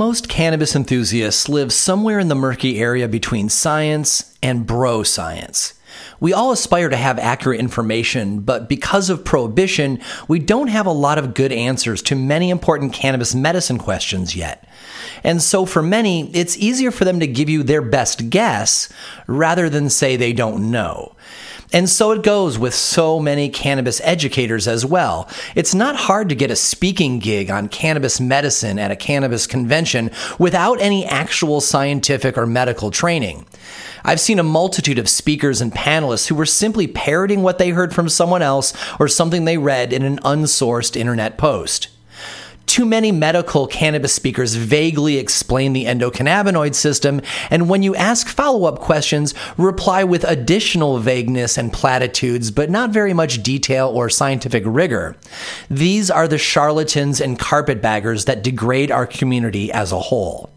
most cannabis enthusiasts live somewhere in the murky area between science and bro science. We all aspire to have accurate information, but because of prohibition, we don't have a lot of good answers to many important cannabis medicine questions yet. And so for many, it's easier for them to give you their best guess rather than say they don't know. And so it goes with so many cannabis educators as well. It's not hard to get a speaking gig on cannabis medicine at a cannabis convention without any actual scientific or medical training. I've seen a multitude of speakers and panelists who were simply parroting what they heard from someone else or something they read in an unsourced internet post. Too many medical cannabis speakers vaguely explain the endocannabinoid system, and when you ask follow up questions, reply with additional vagueness and platitudes, but not very much detail or scientific rigor. These are the charlatans and carpetbaggers that degrade our community as a whole.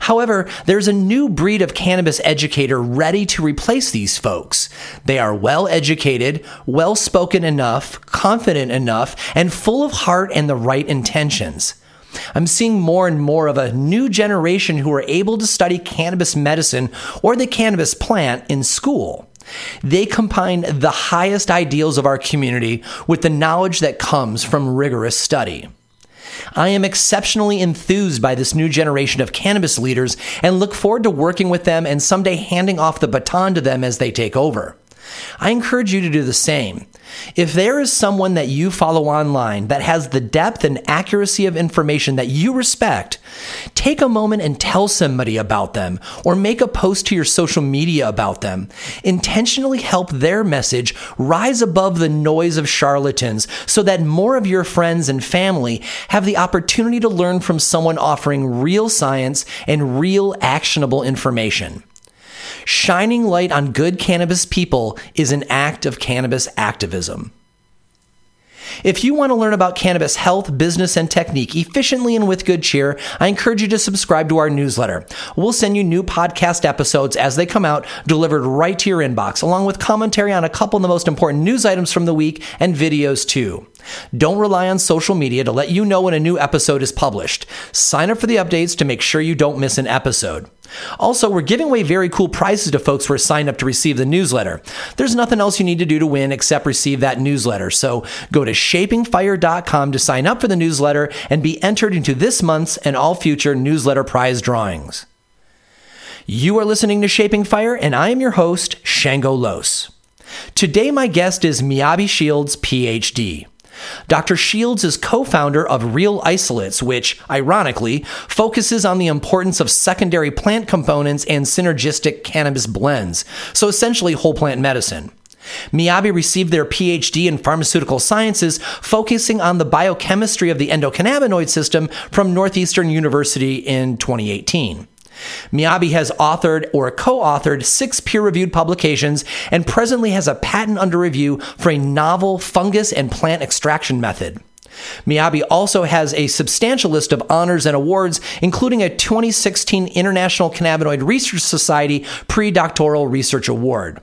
However, there's a new breed of cannabis educator ready to replace these folks. They are well educated, well spoken enough, confident enough, and full of heart and the right intentions. I'm seeing more and more of a new generation who are able to study cannabis medicine or the cannabis plant in school. They combine the highest ideals of our community with the knowledge that comes from rigorous study. I am exceptionally enthused by this new generation of cannabis leaders and look forward to working with them and someday handing off the baton to them as they take over. I encourage you to do the same. If there is someone that you follow online that has the depth and accuracy of information that you respect, take a moment and tell somebody about them or make a post to your social media about them. Intentionally help their message rise above the noise of charlatans so that more of your friends and family have the opportunity to learn from someone offering real science and real actionable information. Shining light on good cannabis people is an act of cannabis activism. If you want to learn about cannabis health, business, and technique efficiently and with good cheer, I encourage you to subscribe to our newsletter. We'll send you new podcast episodes as they come out, delivered right to your inbox, along with commentary on a couple of the most important news items from the week and videos too. Don't rely on social media to let you know when a new episode is published. Sign up for the updates to make sure you don't miss an episode. Also, we're giving away very cool prizes to folks who are signed up to receive the newsletter. There's nothing else you need to do to win except receive that newsletter. So go to shapingfire.com to sign up for the newsletter and be entered into this month's and all future newsletter prize drawings. You are listening to Shaping Fire, and I am your host, Shango Los. Today, my guest is Miyabi Shields, PhD. Dr. Shields is co founder of Real Isolates, which, ironically, focuses on the importance of secondary plant components and synergistic cannabis blends, so essentially whole plant medicine. Miyabi received their PhD in pharmaceutical sciences, focusing on the biochemistry of the endocannabinoid system from Northeastern University in 2018. Miyabi has authored or co authored six peer reviewed publications and presently has a patent under review for a novel fungus and plant extraction method. Miyabi also has a substantial list of honors and awards, including a 2016 International Cannabinoid Research Society pre-doctoral research award.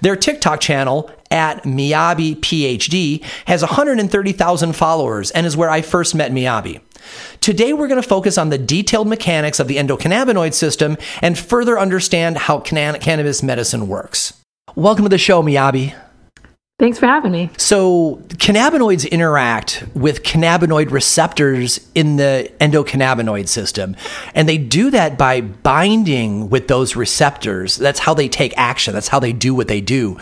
Their TikTok channel, at Miyabi PhD, has 130,000 followers and is where I first met Miyabi. Today, we're going to focus on the detailed mechanics of the endocannabinoid system and further understand how cannabis medicine works. Welcome to the show, Miyabi. Thanks for having me. So, cannabinoids interact with cannabinoid receptors in the endocannabinoid system, and they do that by binding with those receptors. That's how they take action, that's how they do what they do.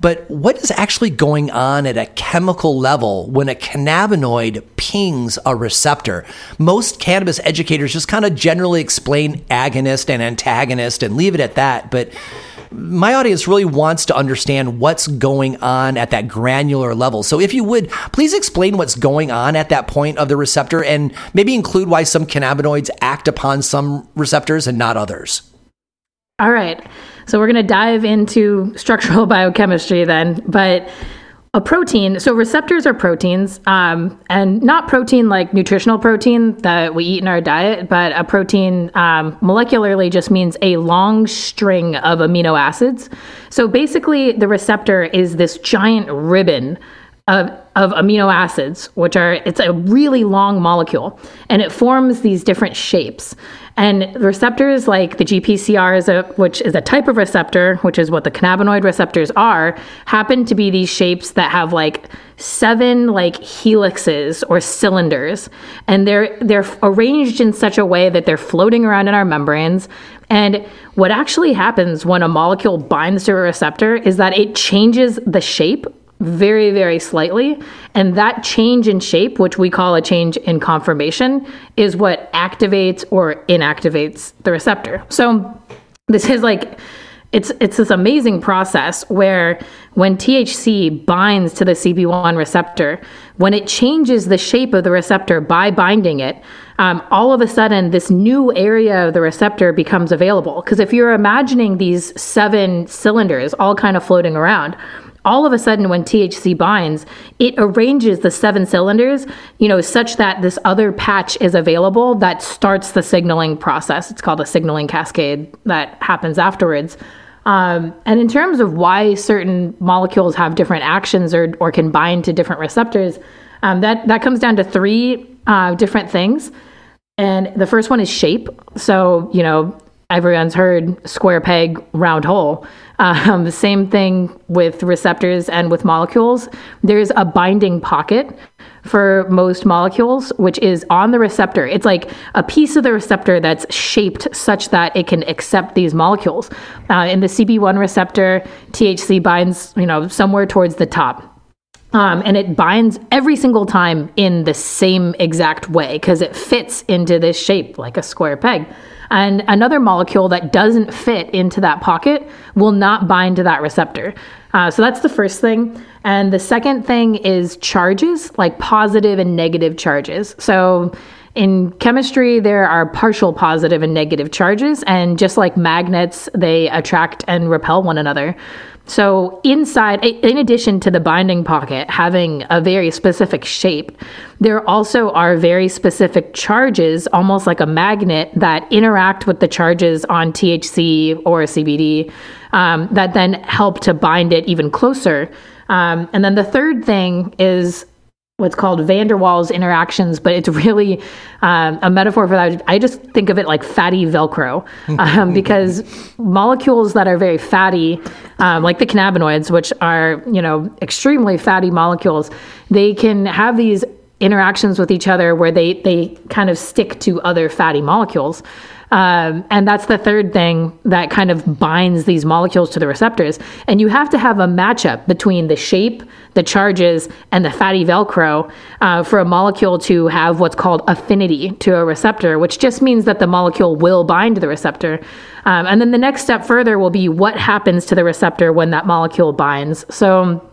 But what is actually going on at a chemical level when a cannabinoid pings a receptor? Most cannabis educators just kind of generally explain agonist and antagonist and leave it at that, but my audience really wants to understand what's going on at that granular level. So, if you would, please explain what's going on at that point of the receptor and maybe include why some cannabinoids act upon some receptors and not others. All right. So, we're going to dive into structural biochemistry then. But a protein. So receptors are proteins, um, and not protein like nutritional protein that we eat in our diet, but a protein um, molecularly just means a long string of amino acids. So basically, the receptor is this giant ribbon of, of amino acids, which are, it's a really long molecule, and it forms these different shapes. And receptors like the GPCR, is a, which is a type of receptor, which is what the cannabinoid receptors are, happen to be these shapes that have like seven like helixes or cylinders, and they're they're arranged in such a way that they're floating around in our membranes. And what actually happens when a molecule binds to a receptor is that it changes the shape very, very slightly. And that change in shape, which we call a change in conformation, is what activates or inactivates the receptor. So this is like it's it's this amazing process where when THC binds to the CB1 receptor, when it changes the shape of the receptor by binding it, um, all of a sudden this new area of the receptor becomes available. Because if you're imagining these seven cylinders all kind of floating around, all of a sudden when THC binds, it arranges the seven cylinders, you know, such that this other patch is available that starts the signaling process. It's called a signaling cascade that happens afterwards. Um, and in terms of why certain molecules have different actions or, or can bind to different receptors, um, that, that comes down to three uh, different things. And the first one is shape. So, you know, everyone's heard square peg, round hole. Um, the same thing with receptors and with molecules. There's a binding pocket for most molecules, which is on the receptor. It's like a piece of the receptor that's shaped such that it can accept these molecules. Uh, in the CB1 receptor, THC binds, you know, somewhere towards the top. Um, and it binds every single time in the same exact way because it fits into this shape like a square peg. And another molecule that doesn't fit into that pocket will not bind to that receptor. Uh, so that's the first thing. And the second thing is charges, like positive and negative charges. So in chemistry, there are partial positive and negative charges, and just like magnets, they attract and repel one another. So, inside, in addition to the binding pocket having a very specific shape, there also are very specific charges, almost like a magnet, that interact with the charges on THC or CBD um, that then help to bind it even closer. Um, and then the third thing is what's called van der Waals interactions, but it's really um, a metaphor for that. I just think of it like fatty Velcro um, because molecules that are very fatty, um, like the cannabinoids, which are, you know, extremely fatty molecules, they can have these interactions with each other where they, they kind of stick to other fatty molecules. Um, and that's the third thing that kind of binds these molecules to the receptors. And you have to have a matchup between the shape, the charges, and the fatty Velcro uh, for a molecule to have what's called affinity to a receptor, which just means that the molecule will bind to the receptor. Um, and then the next step further will be what happens to the receptor when that molecule binds. So,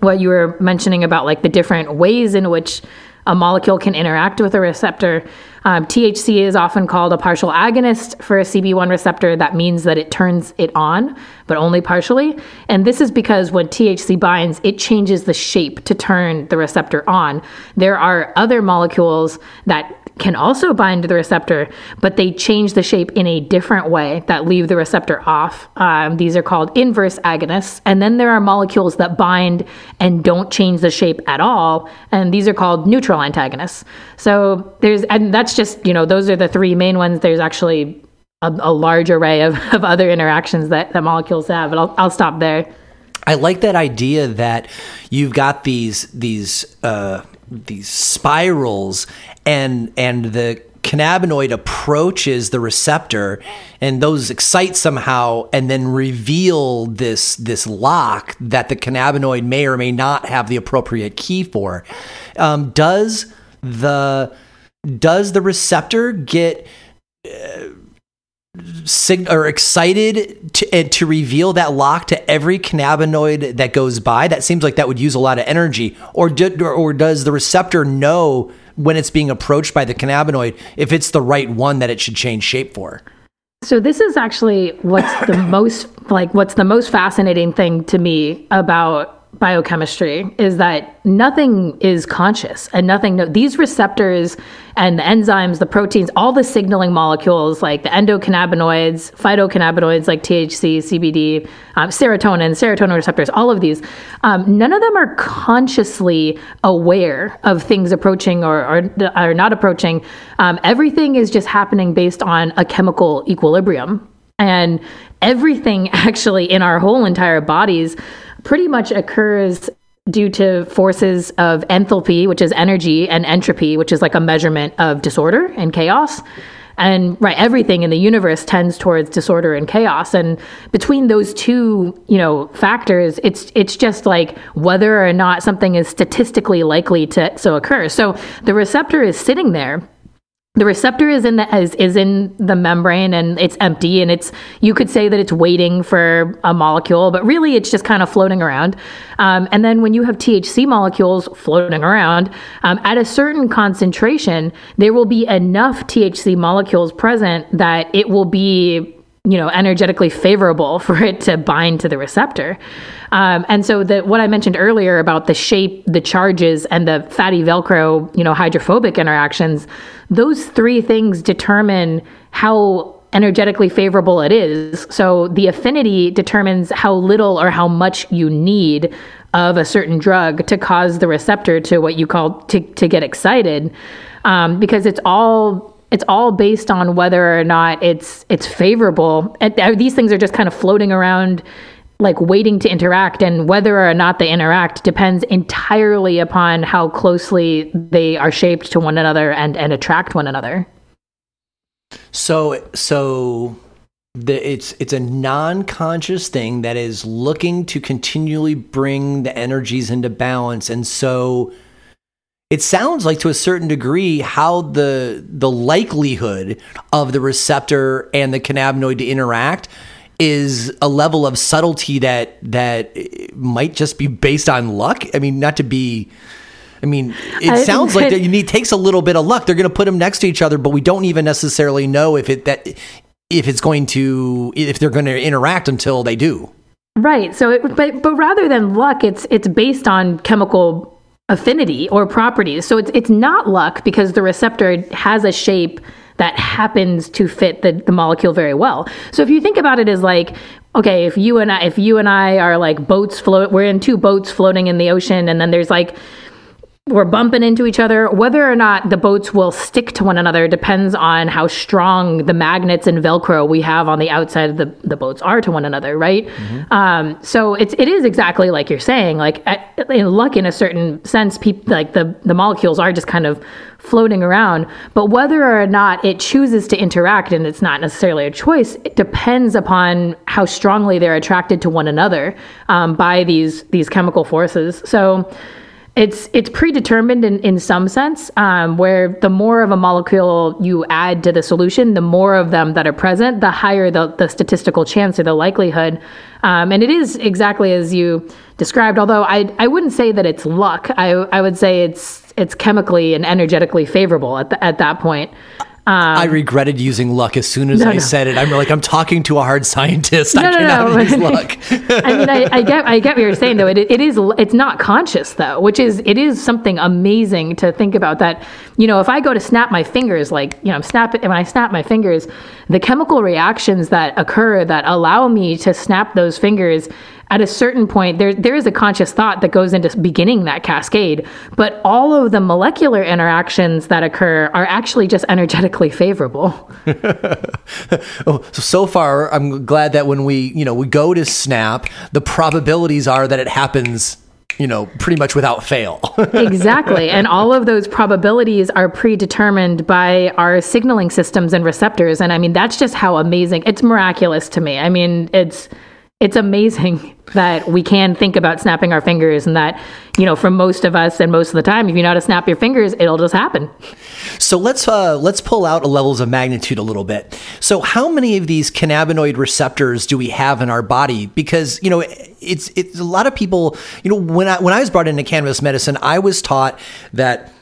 what you were mentioning about like the different ways in which a molecule can interact with a receptor. Um, THC is often called a partial agonist for a CB1 receptor. That means that it turns it on, but only partially. And this is because when THC binds, it changes the shape to turn the receptor on. There are other molecules that can also bind to the receptor, but they change the shape in a different way that leave the receptor off. Um, these are called inverse agonists. And then there are molecules that bind and don't change the shape at all, and these are called neutral antagonists. So there's, and that's just, you know, those are the three main ones. There's actually a, a large array of, of other interactions that, that molecules have, but I'll, I'll stop there. I like that idea that you've got these these uh, these spirals and and the cannabinoid approaches the receptor and those excite somehow and then reveal this this lock that the cannabinoid may or may not have the appropriate key for. Um, does the does the receptor get uh, sig- or excited to uh, to reveal that lock to every cannabinoid that goes by that seems like that would use a lot of energy or do, or, or does the receptor know when it's being approached by the cannabinoid if it's the right one that it should change shape for. So this is actually what's the most like what's the most fascinating thing to me about biochemistry is that nothing is conscious and nothing no, these receptors and the enzymes the proteins all the signaling molecules like the endocannabinoids phytocannabinoids like thc cbd um, serotonin serotonin receptors all of these um, none of them are consciously aware of things approaching or, or not approaching. Um, everything is just happening based on a chemical equilibrium. And everything actually in our whole entire bodies pretty much occurs due to forces of enthalpy, which is energy, and entropy, which is like a measurement of disorder and chaos. And right, everything in the universe tends towards disorder and chaos. And between those two, you know, factors, it's it's just like whether or not something is statistically likely to so occur. So the receptor is sitting there the receptor is in the is, is in the membrane and it's empty and it's you could say that it's waiting for a molecule but really it's just kind of floating around. Um, and then when you have thc molecules floating around um, at a certain concentration there will be enough thc molecules present that it will be you know energetically favorable for it to bind to the receptor. Um, and so the what i mentioned earlier about the shape the charges and the fatty velcro you know hydrophobic interactions those three things determine how energetically favorable it is. So the affinity determines how little or how much you need of a certain drug to cause the receptor to what you call to, to get excited. Um, because it's all it's all based on whether or not it's it's favorable. And uh, these things are just kind of floating around like waiting to interact and whether or not they interact depends entirely upon how closely they are shaped to one another and and attract one another. So so the, it's it's a non-conscious thing that is looking to continually bring the energies into balance and so it sounds like to a certain degree how the the likelihood of the receptor and the cannabinoid to interact is a level of subtlety that that might just be based on luck. I mean, not to be. I mean, it I, sounds like that you need takes a little bit of luck. They're going to put them next to each other, but we don't even necessarily know if it that if it's going to if they're going to interact until they do. Right. So, it, but but rather than luck, it's it's based on chemical affinity or properties. So it's it's not luck because the receptor has a shape that happens to fit the, the molecule very well. So if you think about it as like okay, if you and I if you and I are like boats float we're in two boats floating in the ocean and then there's like we're bumping into each other. Whether or not the boats will stick to one another depends on how strong the magnets and Velcro we have on the outside of the, the boats are to one another, right? Mm-hmm. Um, so it's it is exactly like you're saying. Like in luck, in a certain sense, people like the the molecules are just kind of floating around. But whether or not it chooses to interact, and it's not necessarily a choice, it depends upon how strongly they're attracted to one another um, by these these chemical forces. So it's it's predetermined in, in some sense, um, where the more of a molecule you add to the solution, the more of them that are present, the higher the, the statistical chance or the likelihood. Um, and it is exactly as you described, although I, I wouldn't say that it's luck. I, I would say it's it's chemically and energetically favorable at, the, at that point. Um, I regretted using luck as soon as no, I no. said it. I'm like, I'm talking to a hard scientist. No, I cannot no, use luck. I mean, I, I, get, I get what you're saying though. It, it is, it's not conscious though, which is, it is something amazing to think about. That, you know, if I go to snap my fingers, like, you know, I'm snap when I snap my fingers, the chemical reactions that occur that allow me to snap those fingers at a certain point, there there is a conscious thought that goes into beginning that cascade. But all of the molecular interactions that occur are actually just energetically favorable. oh, so, so far, I'm glad that when we you know we go to snap, the probabilities are that it happens you know, pretty much without fail. exactly. And all of those probabilities are predetermined by our signaling systems and receptors. And I mean, that's just how amazing it's miraculous to me. I mean, it's it's amazing that we can think about snapping our fingers and that you know for most of us and most of the time if you know how to snap your fingers it'll just happen. So let's uh, let's pull out levels of magnitude a little bit. So how many of these cannabinoid receptors do we have in our body? Because you know it's it's a lot of people you know when i when i was brought into cannabis medicine i was taught that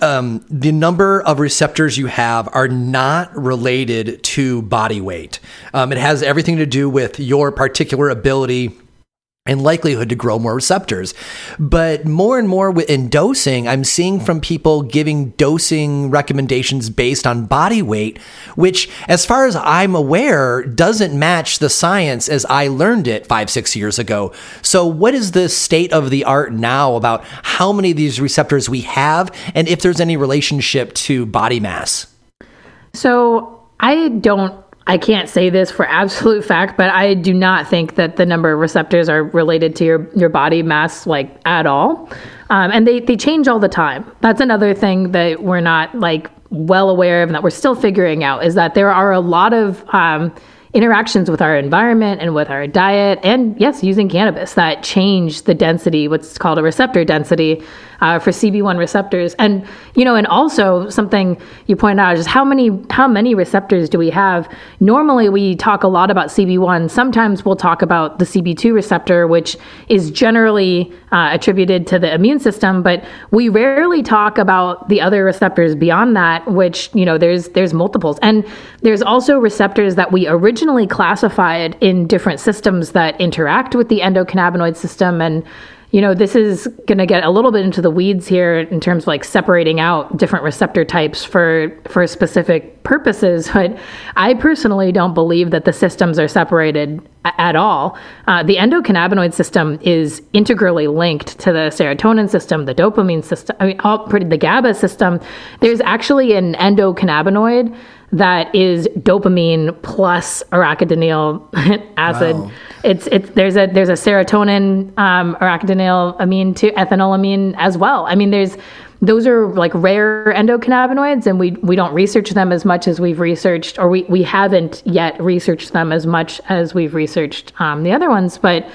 um, the number of receptors you have are not related to body weight. Um, it has everything to do with your particular ability and likelihood to grow more receptors. But more and more in dosing, I'm seeing from people giving dosing recommendations based on body weight, which, as far as I'm aware, doesn't match the science as I learned it five, six years ago. So, what is the state of the art now about how many of these receptors we have and if there's any relationship to body mass? So, I don't I can't say this for absolute fact, but I do not think that the number of receptors are related to your, your body mass like at all. Um, and they, they change all the time. That's another thing that we're not like well aware of and that we're still figuring out is that there are a lot of um, interactions with our environment and with our diet, and yes, using cannabis that change the density, what's called a receptor density uh, for CB1 receptors. And you know, and also something you point out is how many how many receptors do we have? Normally, we talk a lot about CB1. Sometimes we'll talk about the CB2 receptor, which is generally uh, attributed to the immune system, but we rarely talk about the other receptors beyond that. Which you know, there's there's multiples, and there's also receptors that we originally classified in different systems that interact with the endocannabinoid system and you know, this is going to get a little bit into the weeds here in terms of like separating out different receptor types for for specific purposes. But I personally don't believe that the systems are separated at all. Uh, the endocannabinoid system is integrally linked to the serotonin system, the dopamine system, I mean, all pretty, the GABA system. There's actually an endocannabinoid that is dopamine plus arachidonyl acid. Wow. It's it's there's a there's a serotonin um, arachidonyl amine to ethanolamine as well. I mean, there's those are like rare endocannabinoids, and we we don't research them as much as we've researched, or we we haven't yet researched them as much as we've researched um, the other ones. But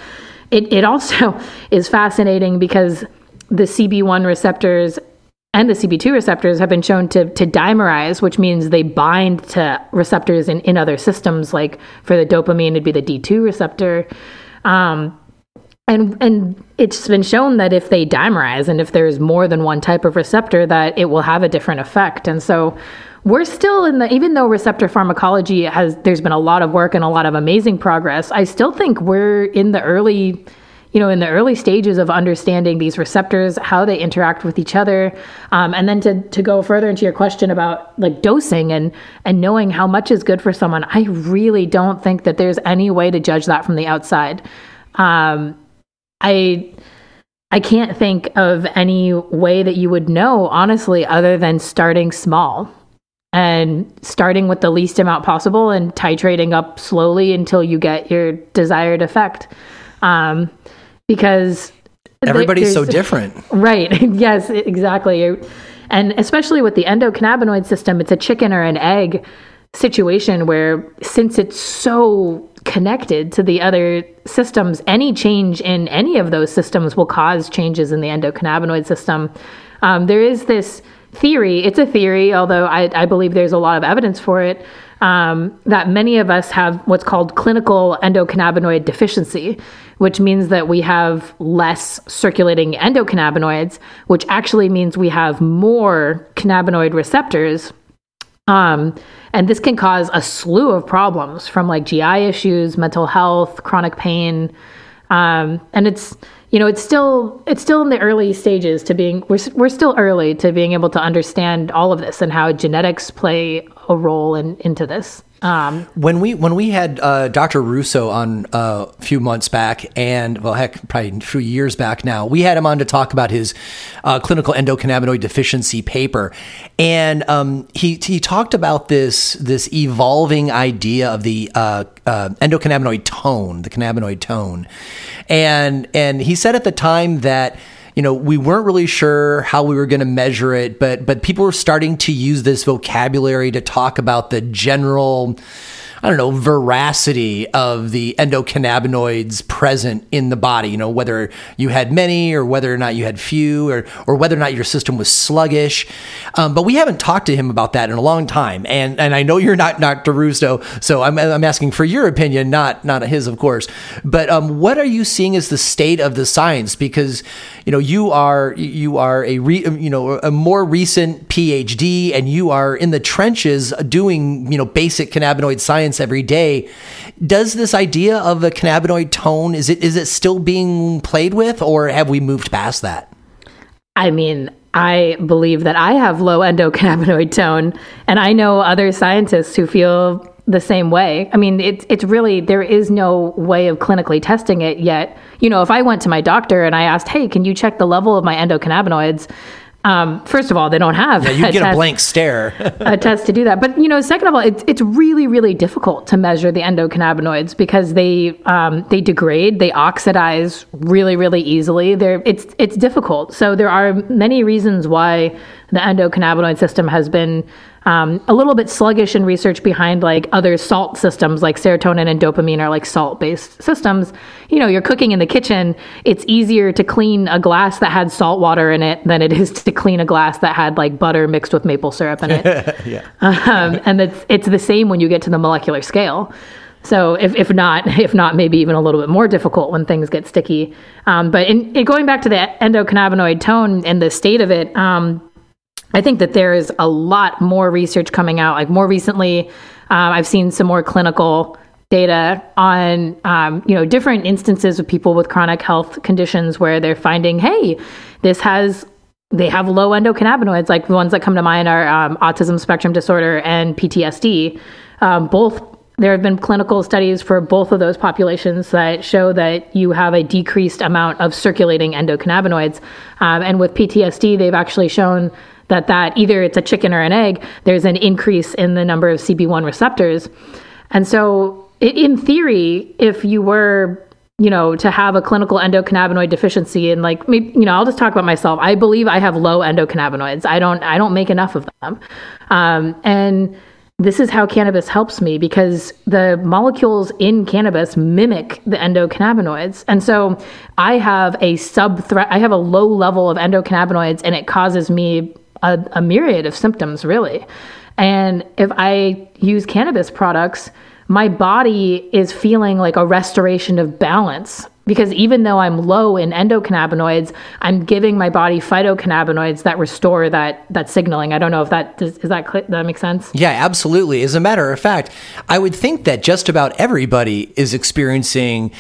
it it also is fascinating because the CB1 receptors and the CB2 receptors have been shown to, to dimerize, which means they bind to receptors in, in other systems. Like for the dopamine, it'd be the D2 receptor. Um, and and it's been shown that if they dimerize and if there's more than one type of receptor, that it will have a different effect. And so we're still in the even though receptor pharmacology has there's been a lot of work and a lot of amazing progress, I still think we're in the early you know, in the early stages of understanding these receptors, how they interact with each other, um, and then to to go further into your question about like dosing and and knowing how much is good for someone, I really don't think that there's any way to judge that from the outside. Um, I I can't think of any way that you would know, honestly, other than starting small and starting with the least amount possible and titrating up slowly until you get your desired effect. Um, because everybody's so different. Right. yes, exactly. And especially with the endocannabinoid system, it's a chicken or an egg situation where since it's so connected to the other systems, any change in any of those systems will cause changes in the endocannabinoid system. Um, there is this theory, it's a theory, although I, I believe there's a lot of evidence for it, um, that many of us have what's called clinical endocannabinoid deficiency, which means that we have less circulating endocannabinoids, which actually means we have more cannabinoid receptors. Um, and this can cause a slew of problems from like GI issues, mental health, chronic pain. Um, and it's, you know, it's still it's still in the early stages to being we're we're still early to being able to understand all of this and how genetics play a role in into this. Um, when we when we had uh, Dr. Russo on uh, a few months back, and well, heck, probably a few years back now, we had him on to talk about his uh, clinical endocannabinoid deficiency paper, and um, he he talked about this this evolving idea of the uh, uh, endocannabinoid tone, the cannabinoid tone, and and he said at the time that you know, we weren't really sure how we were going to measure it, but but people were starting to use this vocabulary to talk about the general I don't know, veracity of the endocannabinoids present in the body, you know, whether you had many or whether or not you had few or, or whether or not your system was sluggish. Um, but we haven't talked to him about that in a long time. And, and I know you're not Dr. Russo, so I'm, I'm asking for your opinion, not, not his, of course. But um, what are you seeing as the state of the science? Because, you know, you are, you are a, re, you know, a more recent PhD and you are in the trenches doing, you know, basic cannabinoid science science every day. Does this idea of a cannabinoid tone is it is it still being played with, or have we moved past that? I mean, I believe that I have low endocannabinoid tone, and I know other scientists who feel the same way. I mean, it's it's really there is no way of clinically testing it yet. You know, if I went to my doctor and I asked, "Hey, can you check the level of my endocannabinoids?" Um, first of all, they don't have. Yeah, you get test, a blank stare. a test to do that, but you know, second of all, it's it's really really difficult to measure the endocannabinoids because they um, they degrade, they oxidize really really easily. They're it's it's difficult. So there are many reasons why the endocannabinoid system has been um, a little bit sluggish in research behind like other salt systems like serotonin and dopamine are like salt based systems. You know you're cooking in the kitchen. It's easier to clean a glass that had salt water in it than it is to clean a glass that had like butter mixed with maple syrup in it. Yeah. um, and it's, it's the same when you get to the molecular scale. So if, if not if not maybe even a little bit more difficult when things get sticky. Um, but in, in, going back to the endocannabinoid tone and the state of it um, I think that there is a lot more research coming out. Like more recently, um, I've seen some more clinical data on um, you know different instances of people with chronic health conditions where they're finding, hey, this has they have low endocannabinoids. Like the ones that come to mind are um, autism spectrum disorder and PTSD. Um, both there have been clinical studies for both of those populations that show that you have a decreased amount of circulating endocannabinoids. Um, and with PTSD, they've actually shown that that either it's a chicken or an egg, there's an increase in the number of CB1 receptors. And so in theory, if you were you know, to have a clinical endocannabinoid deficiency and like maybe, you know, I'll just talk about myself. I believe I have low endocannabinoids. I don't I don't make enough of them. Um, and this is how cannabis helps me because the molecules in cannabis mimic the endocannabinoids. And so I have a sub threat I have a low level of endocannabinoids and it causes me a, a myriad of symptoms, really. And if I use cannabis products, my body is feeling like a restoration of balance because even though I'm low in endocannabinoids, I'm giving my body phytocannabinoids that restore that that signaling. I don't know if that does, is that that make sense? Yeah, absolutely. As a matter of fact, I would think that just about everybody is experiencing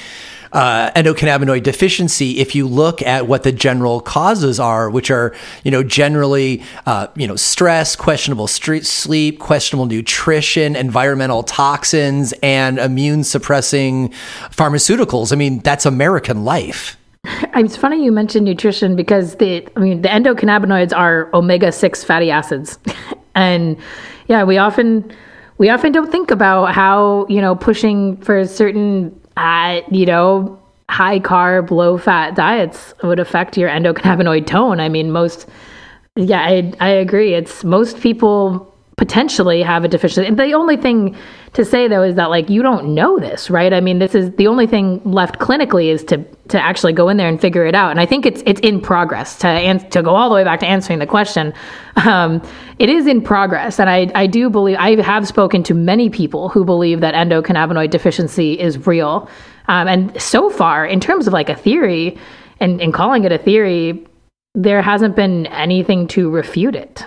uh, endocannabinoid deficiency if you look at what the general causes are, which are you know generally uh, you know stress, questionable sleep, questionable nutrition, environmental toxins, and immune suppressing pharmaceuticals. I mean that's American life. It's funny you mentioned nutrition because the I mean the endocannabinoids are omega six fatty acids, and yeah, we often we often don't think about how you know pushing for certain uh, you know, high carb, low fat diets would affect your endocannabinoid tone. I mean, most, yeah, I, I agree. It's most people potentially have a deficiency. The only thing to say though is that like you don't know this, right? I mean, this is the only thing left clinically is to to actually go in there and figure it out. And I think it's it's in progress to to go all the way back to answering the question. Um, it is in progress, and I I do believe I have spoken to many people who believe that endocannabinoid deficiency is real. Um, and so far, in terms of like a theory, and, and calling it a theory, there hasn't been anything to refute it.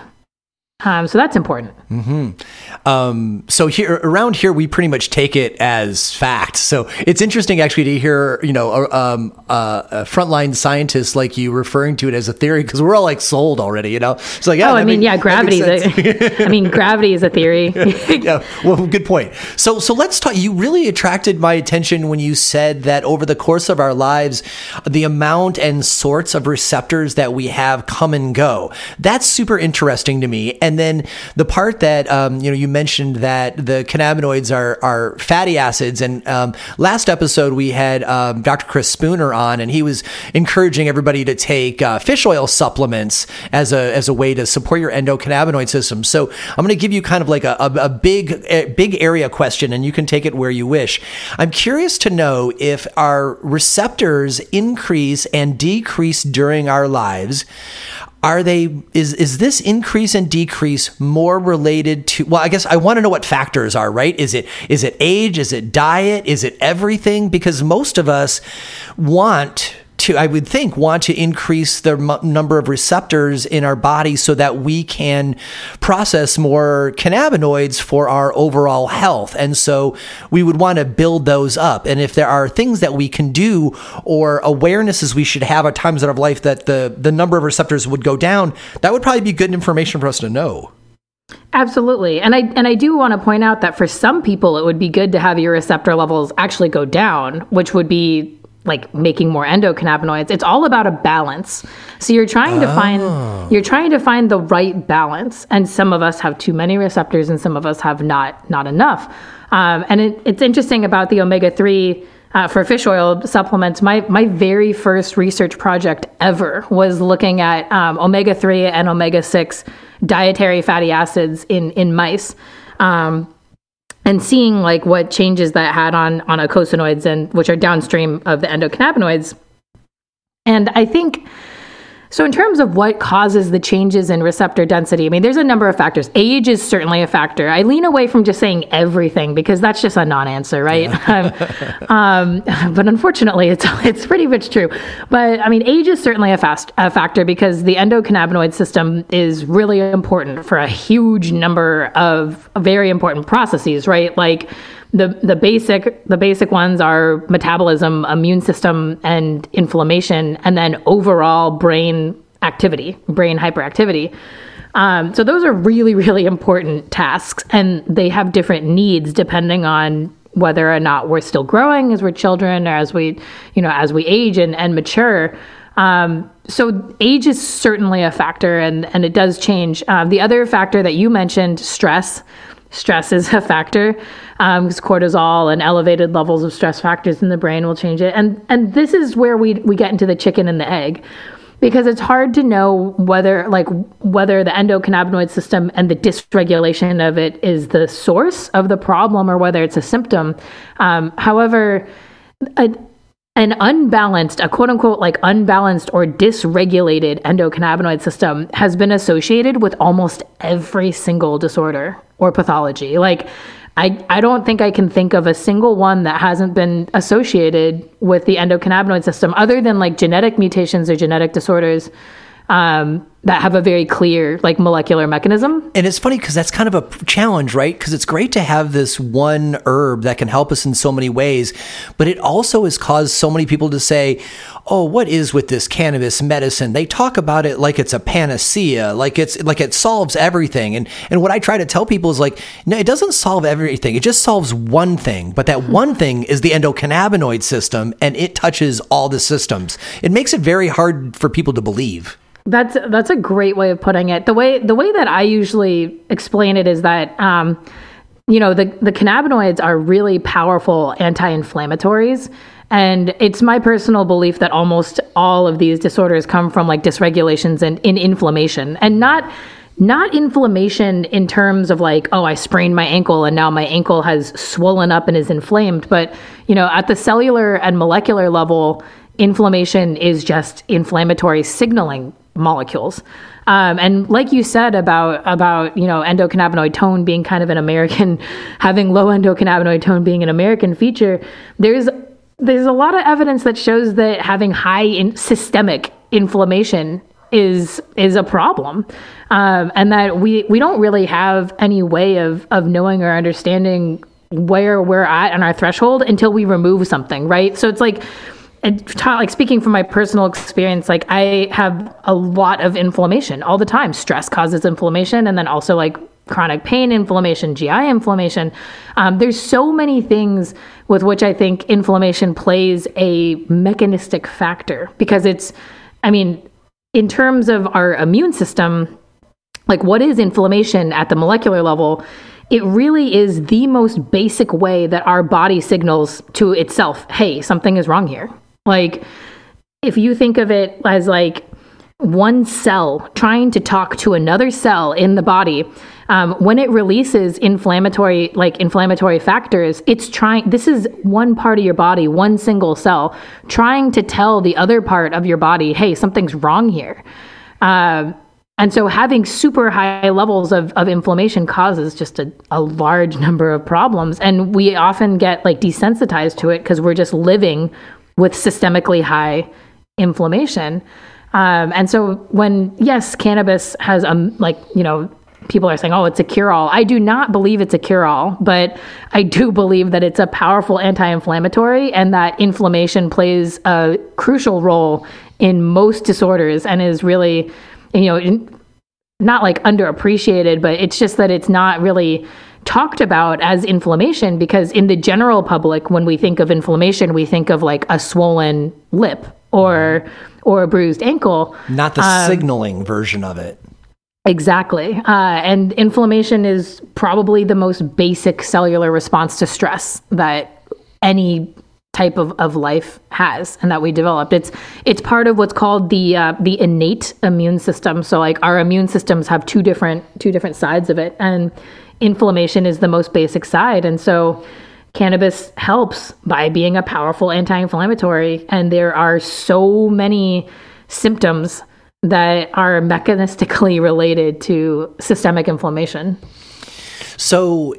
Um, so that's important. Mm-hmm. Um, so here around here, we pretty much take it as fact. So it's interesting actually to hear you know um, uh, a frontline scientist like you referring to it as a theory because we're all like sold already. You know, it's like yeah, oh, I mean, yeah, gravity. I mean, gravity is a theory. yeah, well, good point. So so let's talk. You really attracted my attention when you said that over the course of our lives, the amount and sorts of receptors that we have come and go. That's super interesting to me. And and then the part that um, you know you mentioned that the cannabinoids are are fatty acids. And um, last episode we had um, Dr. Chris Spooner on, and he was encouraging everybody to take uh, fish oil supplements as a as a way to support your endocannabinoid system. So I'm going to give you kind of like a, a, a big a big area question, and you can take it where you wish. I'm curious to know if our receptors increase and decrease during our lives are they is is this increase and decrease more related to well i guess i want to know what factors are right? Is it is it age? Is it diet? Is it everything? Because most of us want to, I would think, want to increase the m- number of receptors in our body so that we can process more cannabinoids for our overall health. And so we would want to build those up. And if there are things that we can do or awarenesses we should have at times in our life that the, the number of receptors would go down, that would probably be good information for us to know. Absolutely. And I and I do want to point out that for some people it would be good to have your receptor levels actually go down, which would be like making more endocannabinoids. It's all about a balance. So you're trying to oh. find you're trying to find the right balance. And some of us have too many receptors, and some of us have not not enough. Um, and it, it's interesting about the omega three. Uh, for fish oil supplements, my my very first research project ever was looking at um, omega three and omega six dietary fatty acids in in mice. Um, and seeing like what changes that had on on eicosanoids and which are downstream of the endocannabinoids. And I think so, in terms of what causes the changes in receptor density, I mean, there's a number of factors. Age is certainly a factor. I lean away from just saying everything because that's just a non-answer, right? Yeah. um, but unfortunately, it's it's pretty much true. But I mean, age is certainly a fast a factor because the endocannabinoid system is really important for a huge number of very important processes, right? Like the the basic the basic ones are metabolism, immune system, and inflammation, and then overall brain activity, brain hyperactivity. Um, so those are really really important tasks, and they have different needs depending on whether or not we're still growing as we're children or as we you know as we age and, and mature. Um, so age is certainly a factor, and and it does change. Uh, the other factor that you mentioned, stress stress is a factor because um, cortisol and elevated levels of stress factors in the brain will change it. And and this is where we we get into the chicken and the egg because it's hard to know whether like whether the endocannabinoid system and the dysregulation of it is the source of the problem or whether it's a symptom. Um, however, a, an unbalanced, a quote unquote like unbalanced or dysregulated endocannabinoid system has been associated with almost every single disorder or pathology. Like, I, I don't think I can think of a single one that hasn't been associated with the endocannabinoid system other than like genetic mutations or genetic disorders um, that have a very clear like molecular mechanism. And it's funny because that's kind of a challenge, right? Because it's great to have this one herb that can help us in so many ways, but it also has caused so many people to say, "Oh, what is with this cannabis medicine?" They talk about it like it's a panacea, like it's like it solves everything. And and what I try to tell people is like, no, it doesn't solve everything. It just solves one thing, but that hmm. one thing is the endocannabinoid system, and it touches all the systems. It makes it very hard for people to believe. That's that's a great way of putting it. The way the way that I usually explain it is that um, you know the the cannabinoids are really powerful anti-inflammatories, and it's my personal belief that almost all of these disorders come from like dysregulations and in inflammation, and not not inflammation in terms of like oh I sprained my ankle and now my ankle has swollen up and is inflamed, but you know at the cellular and molecular level inflammation is just inflammatory signaling molecules. Um, and like you said about about you know endocannabinoid tone being kind of an American, having low endocannabinoid tone being an American feature, there's there's a lot of evidence that shows that having high in systemic inflammation is is a problem, um, and that we we don't really have any way of of knowing or understanding where we're at on our threshold until we remove something, right? So it's like like speaking from my personal experience, like I have a lot of inflammation all the time. Stress causes inflammation, and then also like chronic pain inflammation, GI inflammation. Um, there's so many things with which I think inflammation plays a mechanistic factor because it's, I mean, in terms of our immune system, like what is inflammation at the molecular level? It really is the most basic way that our body signals to itself, hey, something is wrong here. Like, if you think of it as like one cell trying to talk to another cell in the body, um, when it releases inflammatory like inflammatory factors, it's trying. This is one part of your body, one single cell, trying to tell the other part of your body, "Hey, something's wrong here." Uh, and so having super high levels of, of inflammation causes just a, a large number of problems. And we often get like desensitized to it because we're just living with systemically high inflammation. Um, and so when yes, cannabis has um like you know people are saying, oh, it's a cure all. I do not believe it's a cure all, but I do believe that it's a powerful anti inflammatory and that inflammation plays a crucial role in most disorders and is really, you know, not like underappreciated, but it's just that it's not really talked about as inflammation because in the general public when we think of inflammation we think of like a swollen lip or or a bruised ankle not the um, signaling version of it Exactly. Uh, and inflammation is probably the most basic cellular response to stress that any type of, of life has and that we developed. It's it's part of what's called the uh, the innate immune system. So like our immune systems have two different two different sides of it and inflammation is the most basic side. And so cannabis helps by being a powerful anti-inflammatory and there are so many symptoms that are mechanistically related to systemic inflammation. So,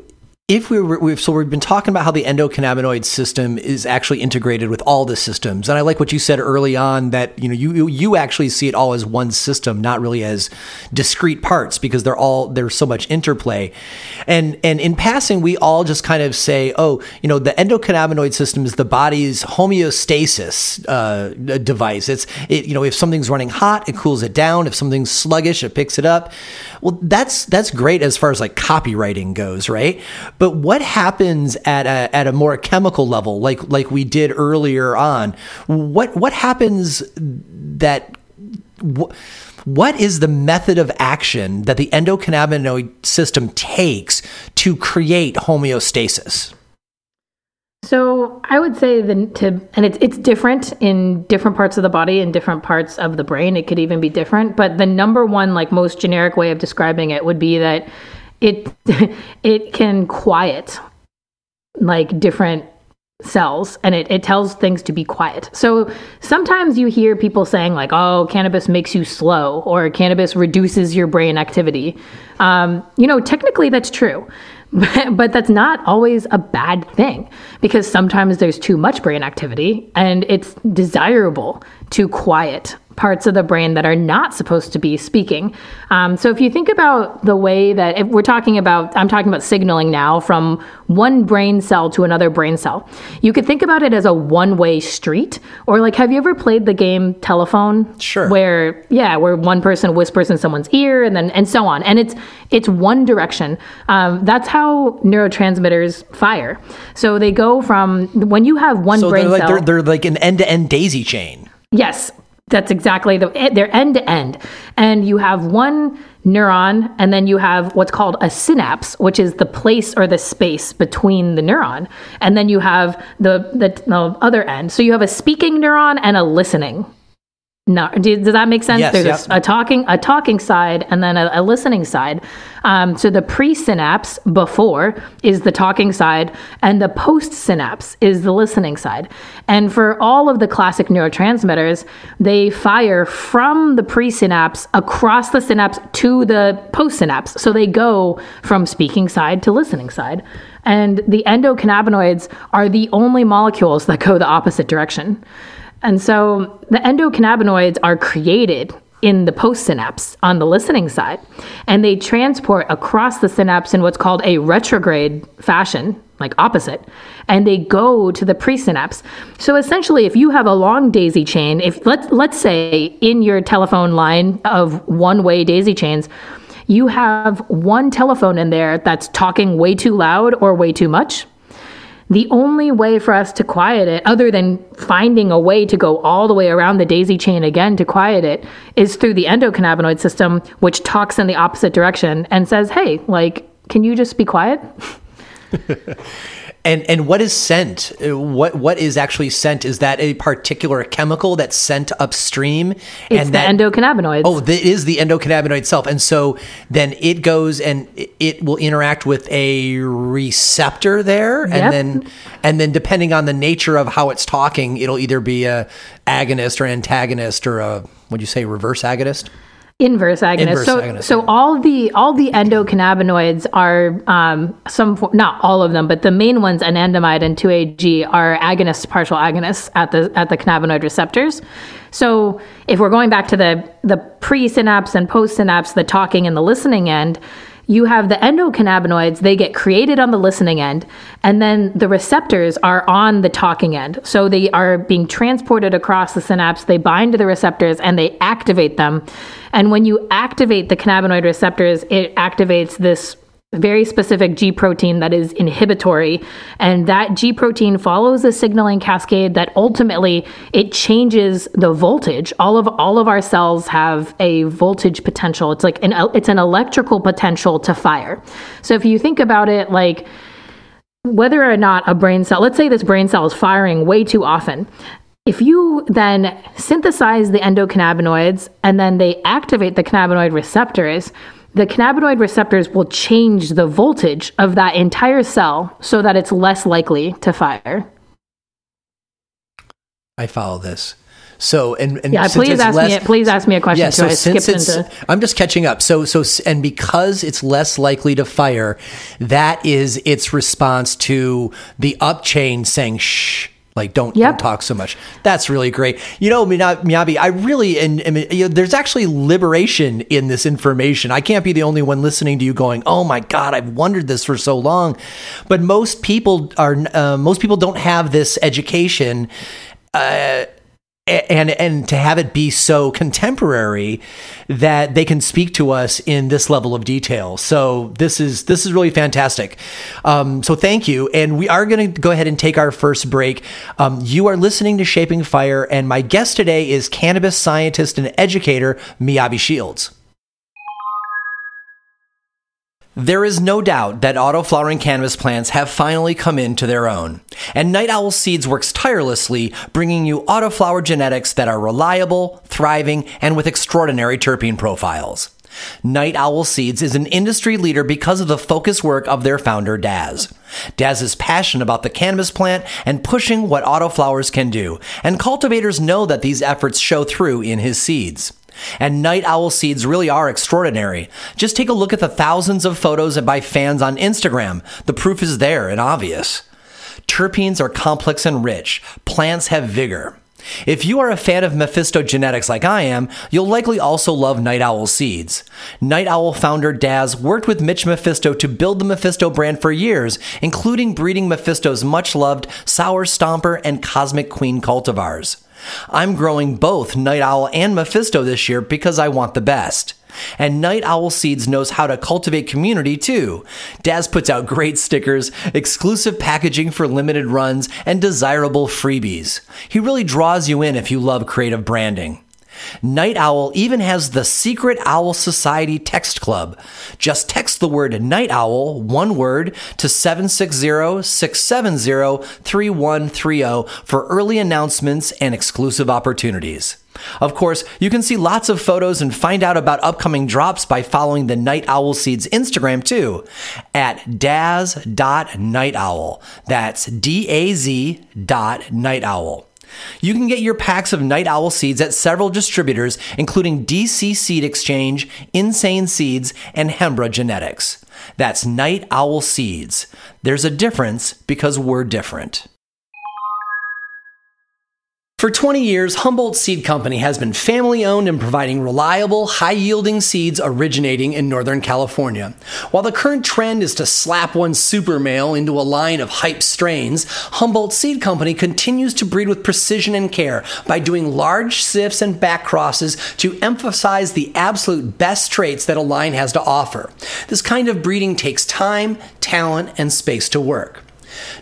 if we were, we've, so we've been talking about how the endocannabinoid system is actually integrated with all the systems, and I like what you said early on that you know you you actually see it all as one system, not really as discrete parts because they're all there's so much interplay, and and in passing we all just kind of say, oh, you know, the endocannabinoid system is the body's homeostasis uh, device. It's it you know if something's running hot, it cools it down. If something's sluggish, it picks it up. Well, that's that's great as far as like copywriting goes, right? But what happens at a at a more chemical level, like like we did earlier on? What what happens that wh- what is the method of action that the endocannabinoid system takes to create homeostasis? So I would say the to and it's it's different in different parts of the body and different parts of the brain. It could even be different, but the number one like most generic way of describing it would be that it it can quiet like different cells and it, it tells things to be quiet. So sometimes you hear people saying like, oh, cannabis makes you slow or cannabis reduces your brain activity. Um, you know, technically that's true. but that's not always a bad thing because sometimes there's too much brain activity and it's desirable to quiet parts of the brain that are not supposed to be speaking. Um, so if you think about the way that if we're talking about, I'm talking about signaling now from one brain cell to another brain cell. You could think about it as a one-way street, or like, have you ever played the game Telephone? Sure. Where yeah, where one person whispers in someone's ear, and then and so on, and it's it's one direction. Um, that's how neurotransmitters fire. So they go from when you have one so brain they're like, cell. They're, they're like an end-to-end daisy chain. Yes, that's exactly the eh, they're end to end. And you have one neuron and then you have what's called a synapse which is the place or the space between the neuron. And then you have the the, the other end. So you have a speaking neuron and a listening no, does that make sense? Yes, There's a, a, talking a talking side and then a, a listening side. Um, so the pre-synapse before is the talking side, and the post-synapse is the listening side. And for all of the classic neurotransmitters, they fire from the pre-synapse across the synapse to the post-synapse. So they go from speaking side to listening side. And the endocannabinoids are the only molecules that go the opposite direction. And so the endocannabinoids are created in the postsynapse on the listening side, and they transport across the synapse in what's called a retrograde fashion, like opposite, and they go to the presynapse. So essentially, if you have a long daisy chain, if let's let's say in your telephone line of one-way daisy chains, you have one telephone in there that's talking way too loud or way too much the only way for us to quiet it, other than finding a way to go all the way around the daisy chain again to quiet it, is through the endocannabinoid system, which talks in the opposite direction and says, hey, like, can you just be quiet? And and what is sent? Uh, what what is actually sent? Is that a particular chemical that's sent upstream? It's and the that, endocannabinoids. Oh, it is the endocannabinoid itself, and so then it goes and it will interact with a receptor there, Yep. and then and then depending on the nature of how it's talking, it'll either be a agonist or antagonist or a what do you say reverse agonist? Inverse agonist. Inverse so, agonist, so all the all the endocannabinoids are um, some not all of them, but the main ones, anandamide and 2AG, are agonists, partial agonists at the at the cannabinoid receptors. So if we're going back to the the pre-synapse and post-synapse, the talking and the listening end, you have the endocannabinoids, they get created on the listening end, and then the receptors are on the talking end. So they are being transported across the synapse, they bind to the receptors, and they activate them. And when you activate the cannabinoid receptors, it activates this very specific G protein that is inhibitory. And that G protein follows a signaling cascade that ultimately it changes the voltage. All of all of our cells have a voltage potential. It's like an it's an electrical potential to fire. So if you think about it like whether or not a brain cell, let's say this brain cell is firing way too often. If you then synthesize the endocannabinoids and then they activate the cannabinoid receptors, the cannabinoid receptors will change the voltage of that entire cell so that it's less likely to fire. I follow this. So and, and Yeah, please ask less- me. Please ask me a question. Yeah, so I since it's, into. I'm just catching up. So, so, and because it's less likely to fire, that is its response to the up chain saying shh. Like don't, Yep. don't talk so much. That's really great. You know, Miyabi, I really and, and you know, there's actually liberation in this information. I can't be the only one listening to you going, "Oh my God, I've wondered this for so long." But most people are uh, most people don't have this education and and to have it be so contemporary that they can speak to us in this level of detail. So this is this is really fantastic. Um, so thank you, and we are going to go ahead and take our first break. Um, you are listening to Shaping Fire, and my guest today is cannabis scientist and educator Miyabi Shields. There is no doubt that auto-flowering cannabis plants have finally come into their own. And Night Owl Seeds works tirelessly, bringing you autoflower genetics that are reliable, thriving, and with extraordinary terpene profiles. Night Owl Seeds is an industry leader because of the focused work of their founder, Daz. Daz is passionate about the cannabis plant and pushing what autoflowers can do, and cultivators know that these efforts show through in his seeds. And night owl seeds really are extraordinary. Just take a look at the thousands of photos by fans on Instagram. The proof is there and obvious. Terpenes are complex and rich. Plants have vigor. If you are a fan of Mephisto genetics like I am, you'll likely also love Night Owl seeds. Night Owl founder Daz worked with Mitch Mephisto to build the Mephisto brand for years, including breeding Mephisto's much loved Sour Stomper and Cosmic Queen cultivars. I'm growing both Night Owl and Mephisto this year because I want the best. And Night Owl Seeds knows how to cultivate community too. Daz puts out great stickers, exclusive packaging for limited runs, and desirable freebies. He really draws you in if you love creative branding. Night Owl even has the Secret Owl Society text club. Just text the word Night Owl, one word, to 760-670-3130 for early announcements and exclusive opportunities. Of course, you can see lots of photos and find out about upcoming drops by following the Night Owl Seeds Instagram too, at daz.nightowl. That's D-A-Z dot night owl. You can get your packs of Night Owl seeds at several distributors, including DC Seed Exchange, Insane Seeds, and Hembra Genetics. That's Night Owl Seeds. There's a difference because we're different. For 20 years, Humboldt Seed Company has been family owned and providing reliable, high yielding seeds originating in Northern California. While the current trend is to slap one super male into a line of hype strains, Humboldt Seed Company continues to breed with precision and care by doing large sifts and back crosses to emphasize the absolute best traits that a line has to offer. This kind of breeding takes time, talent, and space to work.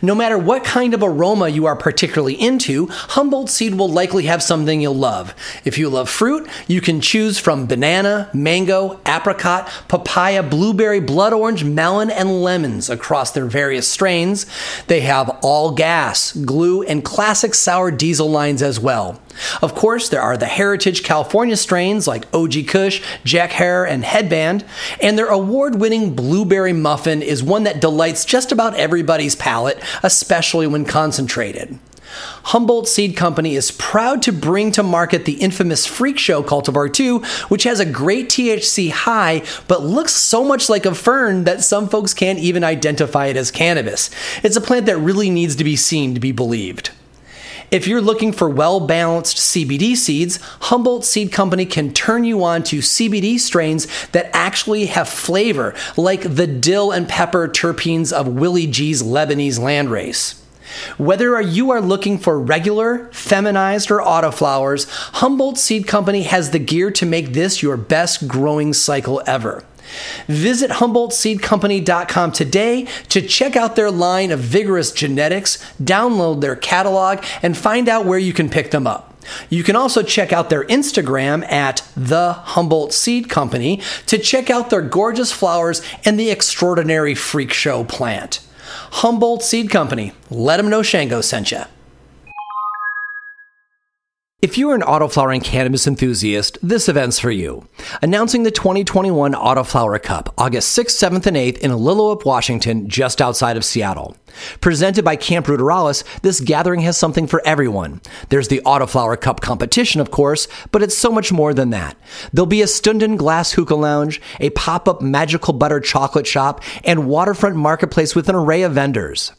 No matter what kind of aroma you are particularly into, Humboldt Seed will likely have something you'll love. If you love fruit, you can choose from banana, mango, apricot, papaya, blueberry, blood orange, melon, and lemons across their various strains. They have all gas, glue, and classic sour diesel lines as well. Of course, there are the Heritage California strains like OG Kush, Jack Herer, and Headband, and their award winning Blueberry Muffin is one that delights just about everybody's palate, especially when concentrated. Humboldt Seed Company is proud to bring to market the infamous Freak Show Cultivar 2, which has a great THC high, but looks so much like a fern that some folks can't even identify it as cannabis. It's a plant that really needs to be seen to be believed. If you're looking for well balanced CBD seeds, Humboldt Seed Company can turn you on to CBD strains that actually have flavor, like the dill and pepper terpenes of Willie G's Lebanese landrace. Whether you are looking for regular, feminized, or autoflowers, Humboldt Seed Company has the gear to make this your best growing cycle ever. Visit HumboldtSeedCompany.com today to check out their line of vigorous genetics, download their catalog, and find out where you can pick them up. You can also check out their Instagram at the Humboldt Seed Company to check out their gorgeous flowers and the extraordinary freak show plant. Humboldt Seed Company. Let them know Shango sent you. If you're an autoflowering cannabis enthusiast, this event's for you. Announcing the 2021 Autoflower Cup, August 6th, 7th, and 8th in Lilliwaup, Washington, just outside of Seattle. Presented by Camp Ruderalis, this gathering has something for everyone. There's the Autoflower Cup competition, of course, but it's so much more than that. There'll be a Stündenglass Hookah Lounge, a pop-up magical butter chocolate shop, and waterfront marketplace with an array of vendors.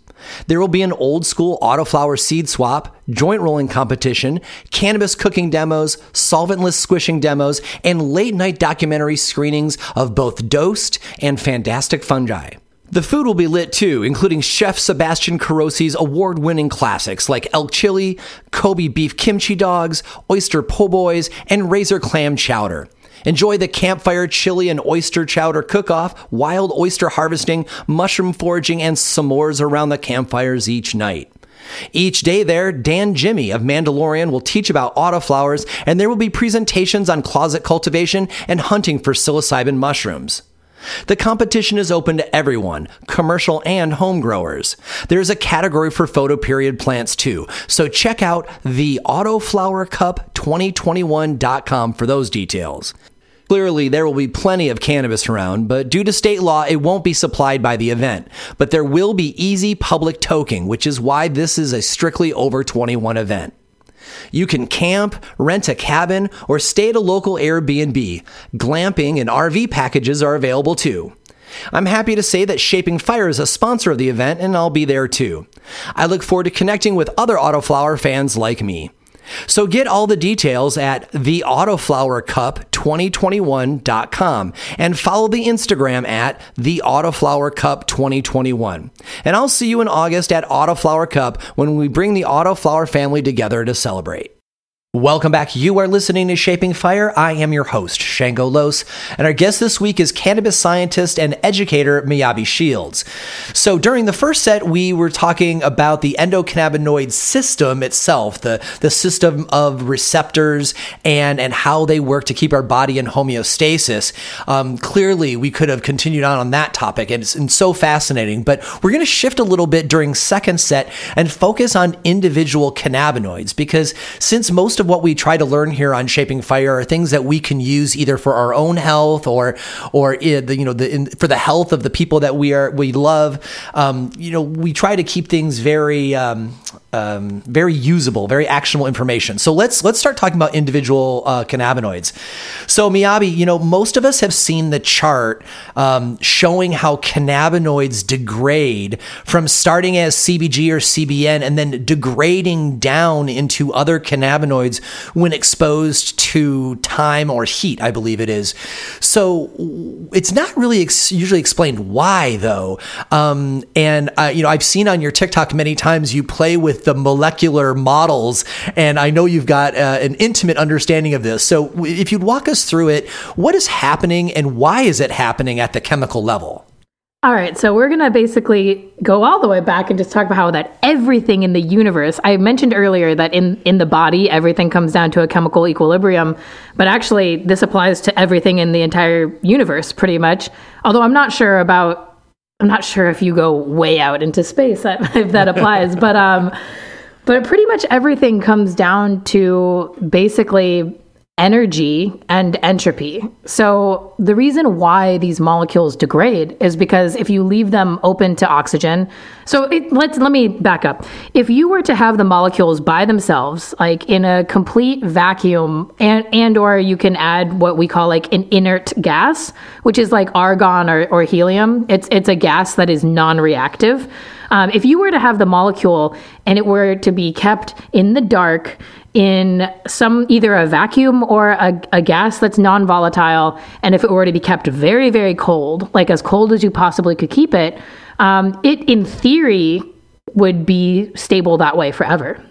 There will be an old school autoflower seed swap, joint rolling competition, cannabis cooking demos, solventless squishing demos, and late night documentary screenings of both dosed and fantastic fungi. The food will be lit too, including Chef Sebastian Carosi's award winning classics like elk chili, Kobe beef kimchi dogs, oyster po' boys, and razor clam chowder. Enjoy the campfire chili and oyster chowder cook off, wild oyster harvesting, mushroom foraging, and s'mores around the campfires each night. Each day there, Dan Jimmy of Mandalorian will teach about autoflowers, and there will be presentations on closet cultivation and hunting for psilocybin mushrooms. The competition is open to everyone, commercial and home growers. There's a category for photoperiod plants too, so check out the autoflowercup2021.com for those details. Clearly, there will be plenty of cannabis around, but due to state law, it won't be supplied by the event. But there will be easy public toking, which is why this is a strictly over 21 event. You can camp, rent a cabin, or stay at a local Airbnb. Glamping and RV packages are available too. I'm happy to say that Shaping Fire is a sponsor of the event, and I'll be there too. I look forward to connecting with other Autoflower fans like me. So get all the details at theautoflowercup2021.com and follow the Instagram at theautoflowercup2021. And I'll see you in August at Autoflower Cup when we bring the Autoflower family together to celebrate. Welcome back. You are listening to Shaping Fire. I am your host, Shango Los, and our guest this week is cannabis scientist and educator Miyabi Shields. So, during the first set, we were talking about the endocannabinoid system itself, the, the system of receptors and, and how they work to keep our body in homeostasis. Um, clearly, we could have continued on on that topic, and it's, and so fascinating, but we're going to shift a little bit during second set and focus on individual cannabinoids because since most of what we try to learn here on Shaping Fire are things that we can use either for our own health or or the, you know the in, for the health of the people that we are we love. Um, you know, we try to keep things very um, um, very usable, very actionable information. So let's let's start talking about individual uh, cannabinoids. So Miyabi, you know, most of us have seen the chart um, showing how cannabinoids degrade from starting as CBG or CBN and then degrading down into other cannabinoids when exposed to time or heat. I believe it is. So it's not really ex- usually explained why though. Um, and uh, you know, I've seen on your TikTok many times you play with the molecular models. And I know you've got uh, an intimate understanding of this. So if you'd walk us through it, what is happening and why is it happening at the chemical level? All right, so we're going to basically go all the way back and just talk about how that everything in the universe. I mentioned earlier that in in the body everything comes down to a chemical equilibrium, but actually this applies to everything in the entire universe pretty much. Although I'm not sure about I'm not sure if you go way out into space if that applies, but um, but pretty much everything comes down to basically energy and entropy. So the reason why these molecules degrade is because if you leave them open to oxygen, so it, let's let me back up. If you were to have the molecules by themselves, like in a complete vacuum, and and or you can add what we call like an inert gas, which is like argon or, or helium. It's it's a gas that is non-reactive. Um, if you were to have the molecule and it were to be kept in the dark in some either a vacuum or a, a gas that's non-volatile, and if it were to be kept very very cold, like as cold as you possibly could keep it, um, it in theory would be stable that way forever.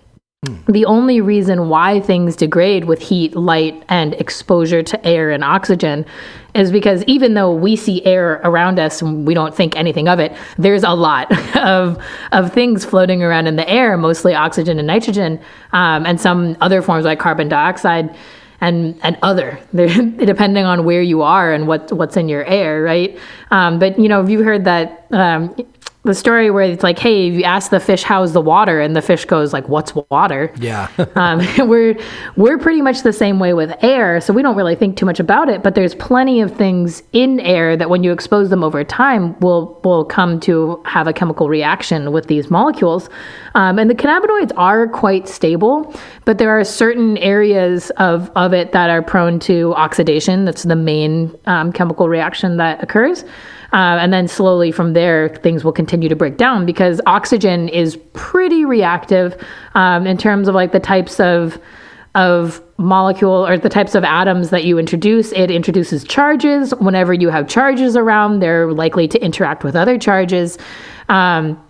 The only reason why things degrade with heat, light, and exposure to air and oxygen is because even though we see air around us and we don't think anything of it, there's a lot of of things floating around in the air, mostly oxygen and nitrogen, um, and some other forms like carbon dioxide and and other depending on where you are and what what's in your air right? Um, but you know have you heard that um, the story where it's like, hey, you ask the fish how's the water, and the fish goes like, what's water? Yeah. um, we're we're pretty much the same way with air, so we don't really think too much about it. But there's plenty of things in air that, when you expose them over time, will will come to have a chemical reaction with these molecules. Um, and the cannabinoids are quite stable, but there are certain areas of of it that are prone to oxidation. That's the main um, chemical reaction that occurs. Uh, and then slowly from there, things will continue to break down because oxygen is pretty reactive um, in terms of like the types of of molecule or the types of atoms that you introduce. It introduces charges. Whenever you have charges around, they're likely to interact with other charges. Um,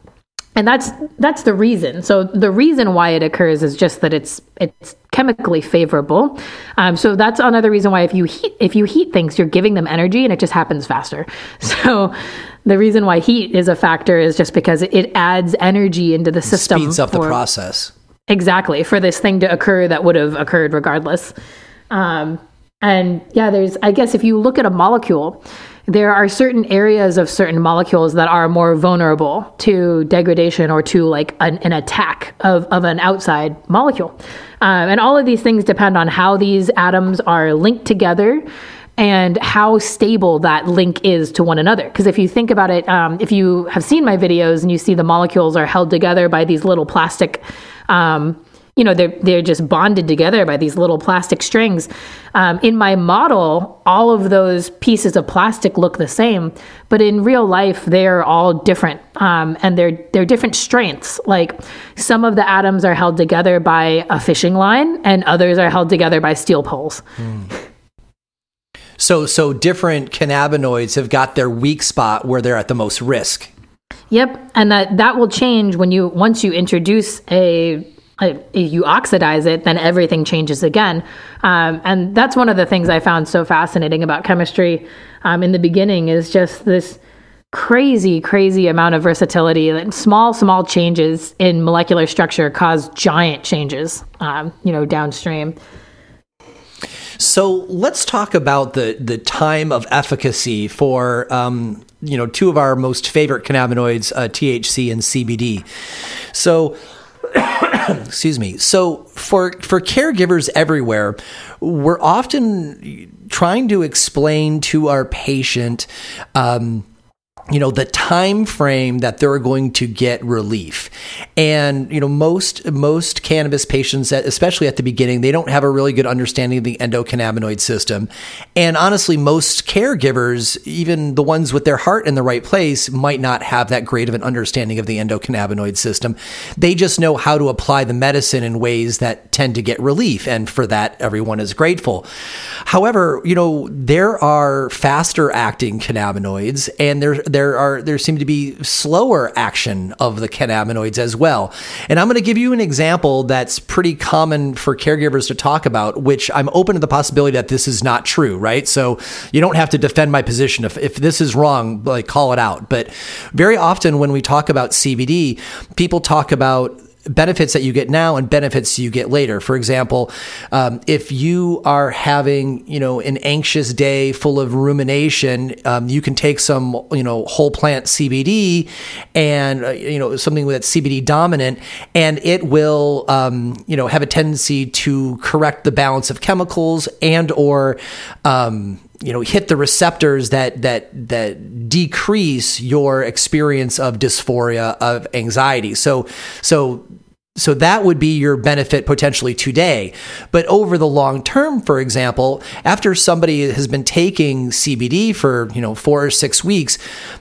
and that's that's the reason. So the reason why it occurs is just that it's it's chemically favorable. Um, so that's another reason why if you heat if you heat things, you're giving them energy, and it just happens faster. So the reason why heat is a factor is just because it adds energy into the system. Speeds up for, the process. Exactly for this thing to occur that would have occurred regardless. Um, and yeah, there's I guess if you look at a molecule there are certain areas of certain molecules that are more vulnerable to degradation or to like an, an attack of, of an outside molecule. Um, and all of these things depend on how these atoms are linked together and how stable that link is to one another. Because if you think about it, um, if you have seen my videos and you see the molecules are held together by these little plastic um, you know they're they're just bonded together by these little plastic strings. Um, in my model, all of those pieces of plastic look the same, but in real life, they're all different, um, and they're they're different strengths. Like some of the atoms are held together by a fishing line, and others are held together by steel poles. Mm. So so different cannabinoids have got their weak spot where they're at the most risk. Yep, and that that will change when you once you introduce a you oxidize it, then everything changes again. Um, and that's one of the things I found so fascinating about chemistry um, in the beginning is just this crazy, crazy amount of versatility. That small, small changes in molecular structure cause giant changes, um, you know, downstream. So let's talk about the the time of efficacy for um, you know two of our most favorite cannabinoids, uh, THC and CBD. So excuse me. So for for caregivers everywhere, we're often trying to explain to our patient um, you know the time frame that they're going to get relief. And you know most most cannabis patients especially at the beginning they don't have a really good understanding of the endocannabinoid system. And honestly most caregivers even the ones with their heart in the right place might not have that great of an understanding of the endocannabinoid system. They just know how to apply the medicine in ways that tend to get relief. And for that everyone is grateful. However you know there are faster acting cannabinoids and there there are there seem to be slower action of the cannabinoids as well. And I'm going to give you an example that's pretty common for caregivers to talk about, which I'm open to the possibility that this is not true, right? So you don't have to defend my position. If, if this is wrong, like call it out. But very often when we talk about CBD, people talk about benefits that you get now and benefits you get later. For example, um, if you are having, you know, an anxious day full of rumination, um, you can take some, you know, whole plant CBD and, uh, you know, something that's CBD dominant, and it will, um, you know, have a tendency to correct the balance of chemicals and or, um, you know hit the receptors that that that decrease your experience of dysphoria of anxiety. So so so that would be your benefit potentially today. But over the long term, for example, after somebody has been taking CBD for, you know, four or six weeks,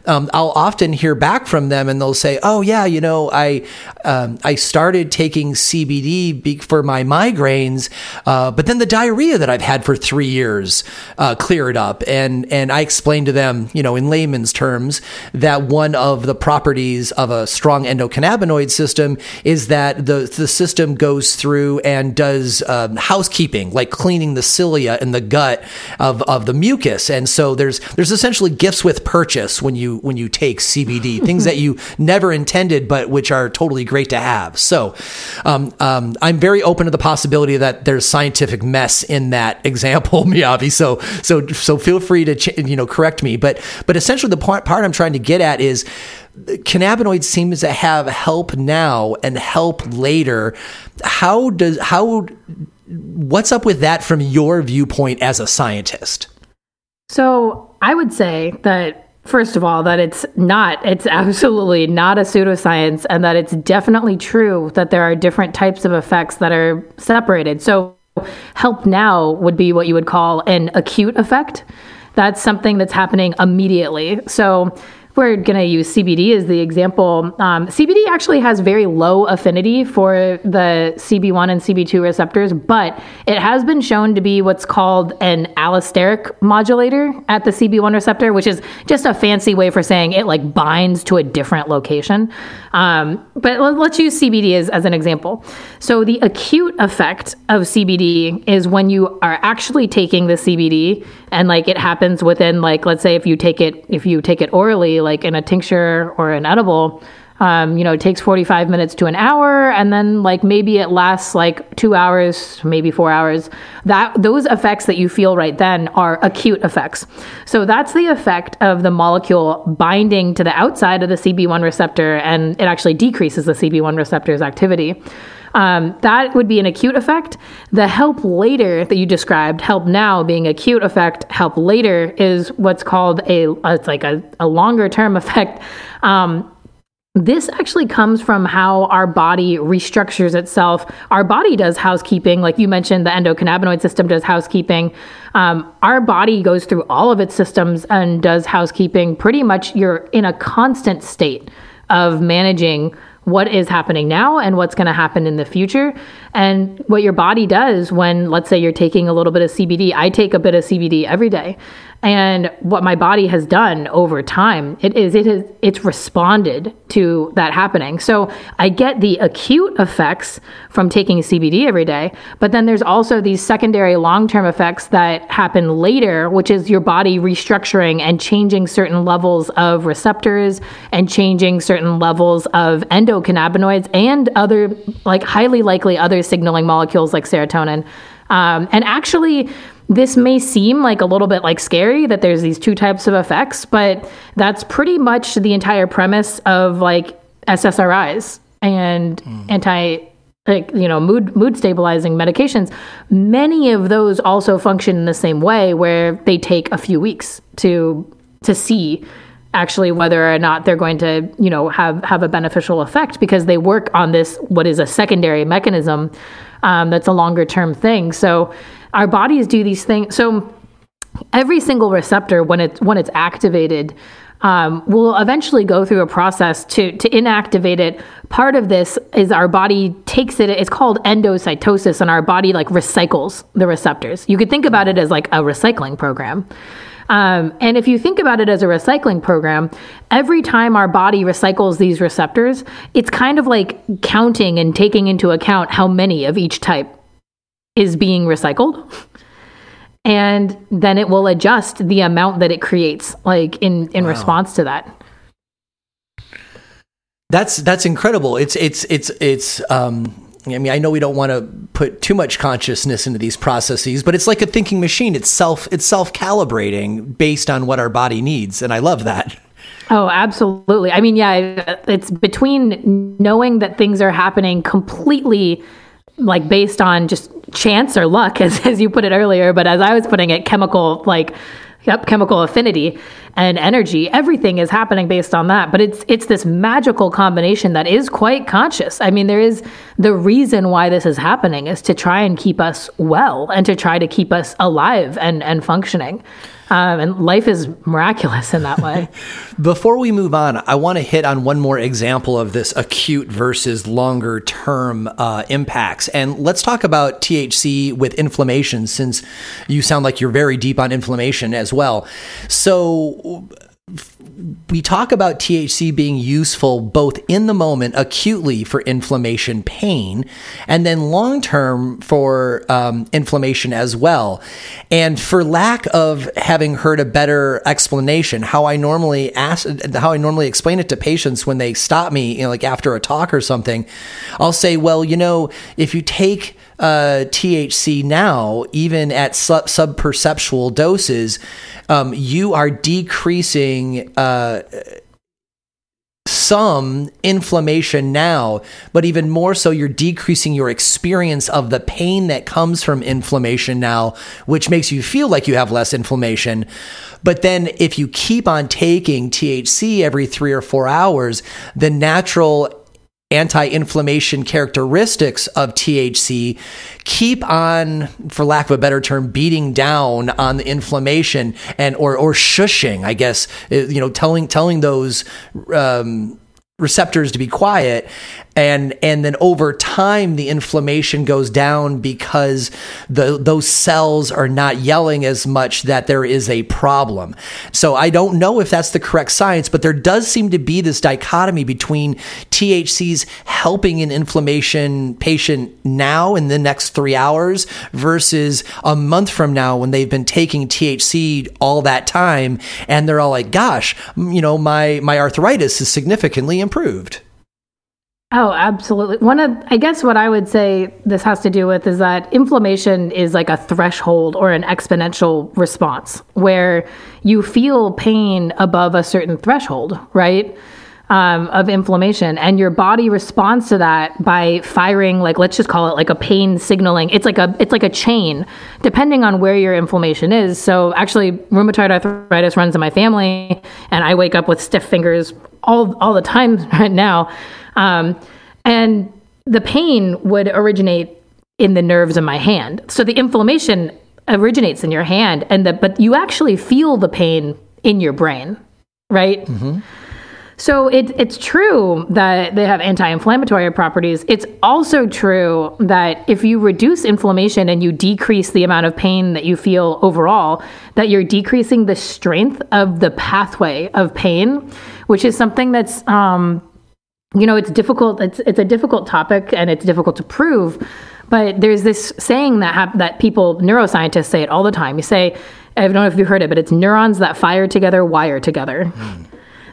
um, I'll often hear back from them and they'll say, oh, yeah, you know, I, um, I started taking CBD for my migraines, uh, but then the diarrhea that I've had for three years uh, cleared up. And, and I explained to them, you know, in layman's terms, that one of the properties of a strong endocannabinoid system is that the the system goes through and does um, housekeeping, like cleaning the cilia and the gut of, of the mucus. And so there's there's essentially gifts with purchase when you when you take CBD, things that you never intended, but which are totally great to have. So um, um, I'm very open to the possibility that there's scientific mess in that example, Miyabi. So so so feel free to ch- you know correct me. But but essentially the part, part I'm trying to get at is cannabinoids seems to have help now and help later. How does how what's up with that from your viewpoint as a scientist? So I would say that first of all that it's not it's absolutely not a pseudoscience and that it's definitely true that there are different types of effects that are separated. So help now would be what you would call an acute effect. That's something that's happening immediately. So we're going to use CBD as the example. Um, CBD actually has very low affinity for the CB1 and CB2 receptors, but it has been shown to be what's called an allosteric modulator at the CB1 receptor, which is just a fancy way for saying it like binds to a different location. Um, but let's use CBD as, as an example. So the acute effect of CBD is when you are actually taking the CBD and like it happens within like let's say if you take it if you take it orally like in a tincture or an edible um, you know it takes 45 minutes to an hour and then like maybe it lasts like two hours maybe four hours. That those effects that you feel right then are acute effects. So that's the effect of the molecule binding to the outside of the cb1 receptor and it actually decreases the cb1 receptor's activity um, that would be an acute effect. The help later that you described, help now being acute effect, help later is what's called a, it's like a, a longer term effect. Um, this actually comes from how our body restructures itself. Our body does housekeeping, like you mentioned, the endocannabinoid system does housekeeping. Um, our body goes through all of its systems and does housekeeping. Pretty much, you're in a constant state of managing what is happening now and what's going to happen in the future. And what your body does when let's say you're taking a little bit of CBD I take a bit of CBD every day and what my body has done over time it is it is it's responded to that happening. So i get the acute effects from taking cbd every day but then there's also these secondary long-term effects that happen later which is your body restructuring and changing certain levels of receptors and changing certain levels of endocannabinoids and other like highly likely other signaling molecules like serotonin. Um, and actually this may seem like a little bit like scary that there's these two types of effects, but that's pretty much the entire premise of like SSRIs and mm. anti like you know mood mood stabilizing medications many of those also function in the same way where they take a few weeks to to see actually whether or not they're going to you know have have a beneficial effect because they work on this what is a secondary mechanism um, that's a longer term thing so our bodies do these things. So every single receptor, when it's when it's activated, um, will eventually go through a process to to inactivate it. Part of this is our body takes it. It's called endocytosis, and our body like recycles the receptors. You could think about it as like a recycling program. Um, and if you think about it as a recycling program, every time our body recycles these receptors, it's kind of like counting and taking into account how many of each type is being recycled and then it will adjust the amount that it creates like in in wow. response to that That's that's incredible. It's it's it's it's um I mean, I know we don't want to put too much consciousness into these processes, but it's like a thinking machine. It's self it's self calibrating based on what our body needs, and I love that. Oh, absolutely. I mean, yeah, it's between knowing that things are happening completely like based on just chance or luck, as, as you put it earlier, but as I was putting it, chemical like Yep, chemical affinity and energy. Everything is happening based on that. But it's it's this magical combination that is quite conscious. I mean, there is the reason why this is happening is to try and keep us well and to try to keep us alive and, and functioning. Um, and life is miraculous in that way. Before we move on, I want to hit on one more example of this acute versus longer term uh, impacts. And let's talk about THC with inflammation, since you sound like you're very deep on inflammation as well. So, we talk about THC being useful both in the moment, acutely for inflammation pain, and then long term for um, inflammation as well. And for lack of having heard a better explanation, how I normally ask, how I normally explain it to patients when they stop me, you know, like after a talk or something, I'll say, well, you know, if you take uh, THC now, even at sub perceptual doses, um, you are decreasing uh, some inflammation now, but even more so, you're decreasing your experience of the pain that comes from inflammation now, which makes you feel like you have less inflammation. But then, if you keep on taking THC every three or four hours, the natural anti inflammation characteristics of THC keep on, for lack of a better term, beating down on the inflammation and or or shushing, I guess, uh, you know, telling telling those um, receptors to be quiet and and then over time the inflammation goes down because the those cells are not yelling as much that there is a problem. So I don't know if that's the correct science, but there does seem to be this dichotomy between THC's helping an inflammation patient now in the next 3 hours versus a month from now when they've been taking THC all that time and they're all like gosh, you know, my my arthritis is significantly improved. Oh, absolutely. One of, I guess what I would say this has to do with is that inflammation is like a threshold or an exponential response where you feel pain above a certain threshold, right? Um, of inflammation and your body responds to that by firing like let's just call it like a pain signaling it's like a it's like a chain depending on where your inflammation is so actually rheumatoid arthritis runs in my family and i wake up with stiff fingers all all the time right now um, and the pain would originate in the nerves in my hand. So the inflammation originates in your hand, and the, but you actually feel the pain in your brain, right? Mm-hmm. So it, it's true that they have anti-inflammatory properties. It's also true that if you reduce inflammation and you decrease the amount of pain that you feel overall, that you're decreasing the strength of the pathway of pain, which is something that's um, you know, it's difficult. It's it's a difficult topic and it's difficult to prove. But there's this saying that ha- that people neuroscientists say it all the time. You say, I don't know if you've heard it, but it's neurons that fire together wire together. Mm.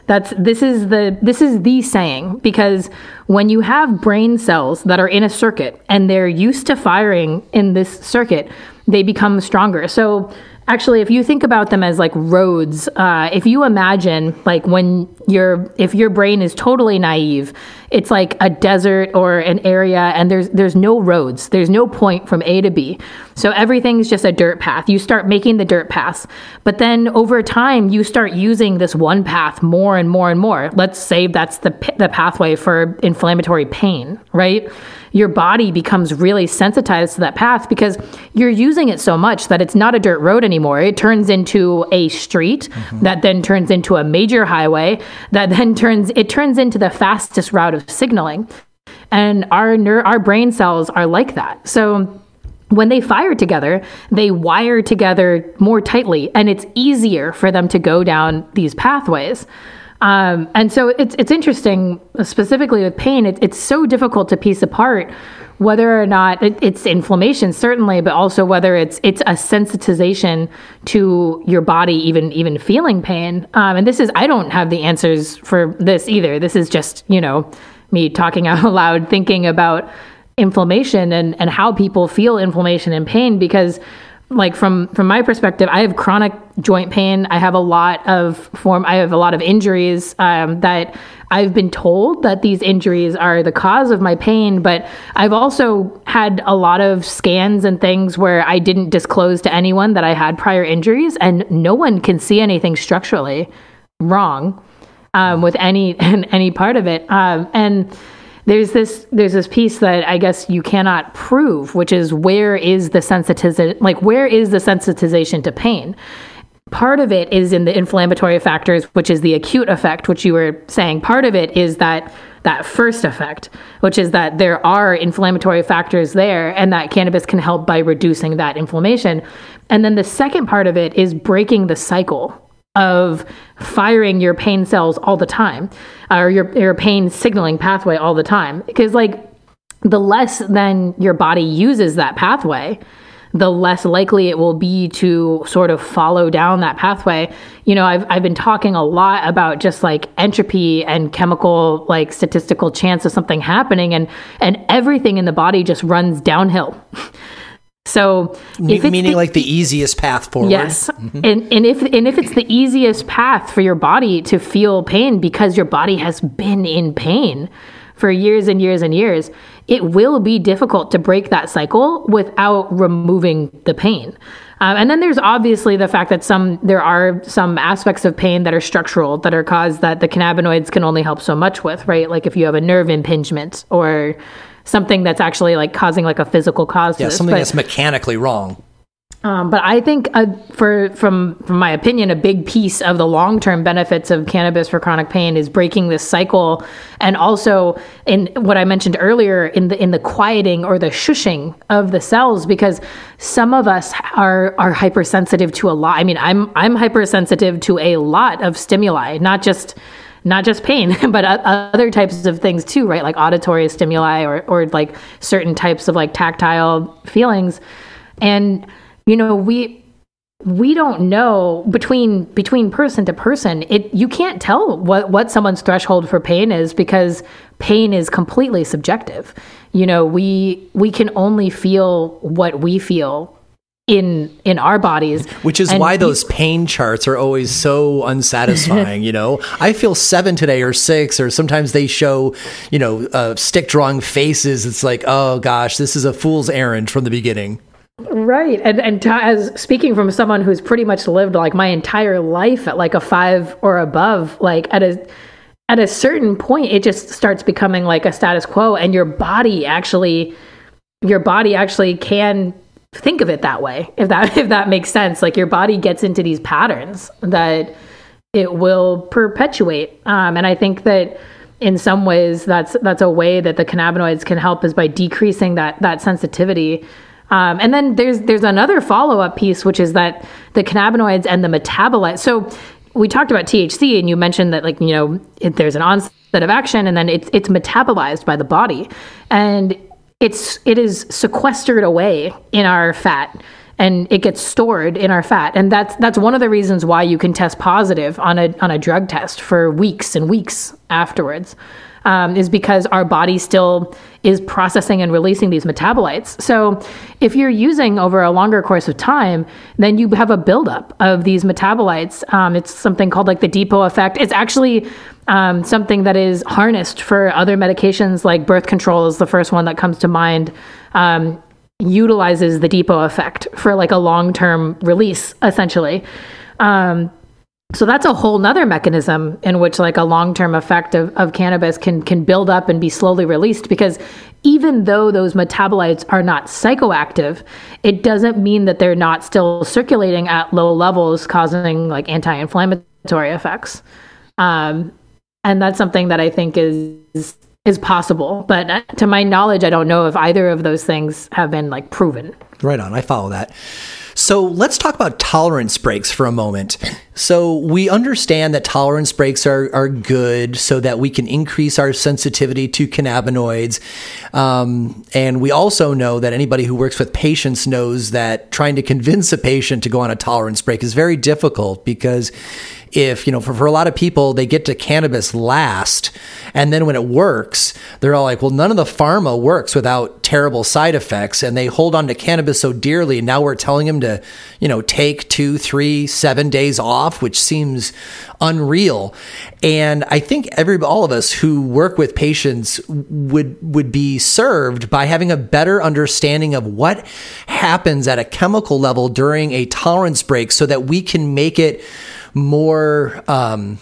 That's this is the this is the saying because when you have brain cells that are in a circuit and they're used to firing in this circuit, they become stronger. So Actually, if you think about them as like roads, uh, if you imagine like when your if your brain is totally naive, it's like a desert or an area, and there's there's no roads, there's no point from A to B, so everything's just a dirt path. You start making the dirt paths, but then over time you start using this one path more and more and more. Let's say that's the the pathway for inflammatory pain, right? your body becomes really sensitized to that path because you're using it so much that it's not a dirt road anymore. It turns into a street mm-hmm. that then turns into a major highway that then turns it turns into the fastest route of signaling. And our ner- our brain cells are like that. So when they fire together, they wire together more tightly, and it's easier for them to go down these pathways. Um, and so it's it's interesting, specifically with pain. It, it's so difficult to piece apart whether or not it, it's inflammation certainly but also whether it's it's a sensitization to your body even even feeling pain um, and this is i don't have the answers for this either this is just you know me talking out loud thinking about inflammation and and how people feel inflammation and pain because like from from my perspective i have chronic joint pain. I have a lot of form i have a lot of injuries um, that i've been told that these injuries are the cause of my pain but i've also had a lot of scans and things where i didn't disclose to anyone that i had prior injuries and no one can see anything structurally wrong um, with any any part of it. Um, and there's this there's this piece that I guess you cannot prove, which is where is the sensitization like where is the sensitization to pain? Part of it is in the inflammatory factors, which is the acute effect, which you were saying. Part of it is that that first effect, which is that there are inflammatory factors there and that cannabis can help by reducing that inflammation. And then the second part of it is breaking the cycle of firing your pain cells all the time uh, or your, your pain signaling pathway all the time. Because, like, the less then your body uses that pathway, the less likely it will be to sort of follow down that pathway. You know, I've, I've been talking a lot about just like entropy and chemical, like statistical chance of something happening, and, and everything in the body just runs downhill. So, if meaning the, like the easiest path forward. Yes, mm-hmm. and and if and if it's the easiest path for your body to feel pain because your body has been in pain for years and years and years, it will be difficult to break that cycle without removing the pain. Um, and then there's obviously the fact that some there are some aspects of pain that are structural that are caused that the cannabinoids can only help so much with, right? Like if you have a nerve impingement or something that's actually like causing like a physical cause. Yeah, something but, that's mechanically wrong. Um, but I think, uh, for from from my opinion, a big piece of the long term benefits of cannabis for chronic pain is breaking this cycle, and also in what I mentioned earlier in the in the quieting or the shushing of the cells, because some of us are are hypersensitive to a lot. I mean, I'm I'm hypersensitive to a lot of stimuli, not just not just pain, but other types of things too, right? Like auditory stimuli or, or like certain types of like tactile feelings. And, you know, we, we don't know between between person to person it you can't tell what what someone's threshold for pain is because pain is completely subjective you know we we can only feel what we feel in in our bodies. Which is and why those pain charts are always so unsatisfying you know? I feel seven today or six or sometimes they show you know uh, stick drawing faces. It's like oh gosh this is a fool's errand from the beginning. Right. And and to, as speaking from someone who's pretty much lived like my entire life at like a five or above like at a at a certain point it just starts becoming like a status quo and your body actually your body actually can think of it that way if that if that makes sense. Like your body gets into these patterns that it will perpetuate. Um, and i think that in some ways that's that's a way that the cannabinoids can help is by decreasing that that sensitivity. Um, and then there's there's another follow-up piece which is that the cannabinoids and the metabolite so we talked about THC and you mentioned that like you know it, there's an onset of action and then it's it's metabolized by the body. And it's it is sequestered away in our fat and it gets stored in our fat. And that's that's one of the reasons why you can test positive on a on a drug test for weeks and weeks afterwards um, is because our body still is processing and releasing these metabolites. So, if you're using over a longer course of time, then you have a buildup of these metabolites. Um, it's something called like the depot effect. It's actually um, something that is harnessed for other medications like birth control is the first one that comes to mind. Um, utilizes the depot effect for like a long term release, essentially. Um, so that's a whole nother mechanism in which like a long-term effect of, of cannabis can can build up and be slowly released because even though those metabolites are not psychoactive it doesn't mean that they're not still circulating at low levels causing like anti-inflammatory effects. Um, and that's something that i think is is possible. But uh, to my knowledge i don't know if either of those things have been like proven. Right on. I follow that. So let's talk about tolerance breaks for a moment. So we understand that tolerance breaks are, are good so that we can increase our sensitivity to cannabinoids. Um, and we also know that anybody who works with patients knows that trying to convince a patient to go on a tolerance break is very difficult because if, you know, for, for a lot of people, they get to cannabis last. And then when it works, they're all like, well, none of the pharma works without terrible side effects. And they hold on to cannabis so dearly. And now we're telling them to, you know, take two, three, seven days off, which seems unreal. And I think every, all of us who work with patients would, would be served by having a better understanding of what happens at a chemical level during a tolerance break so that we can make it more um,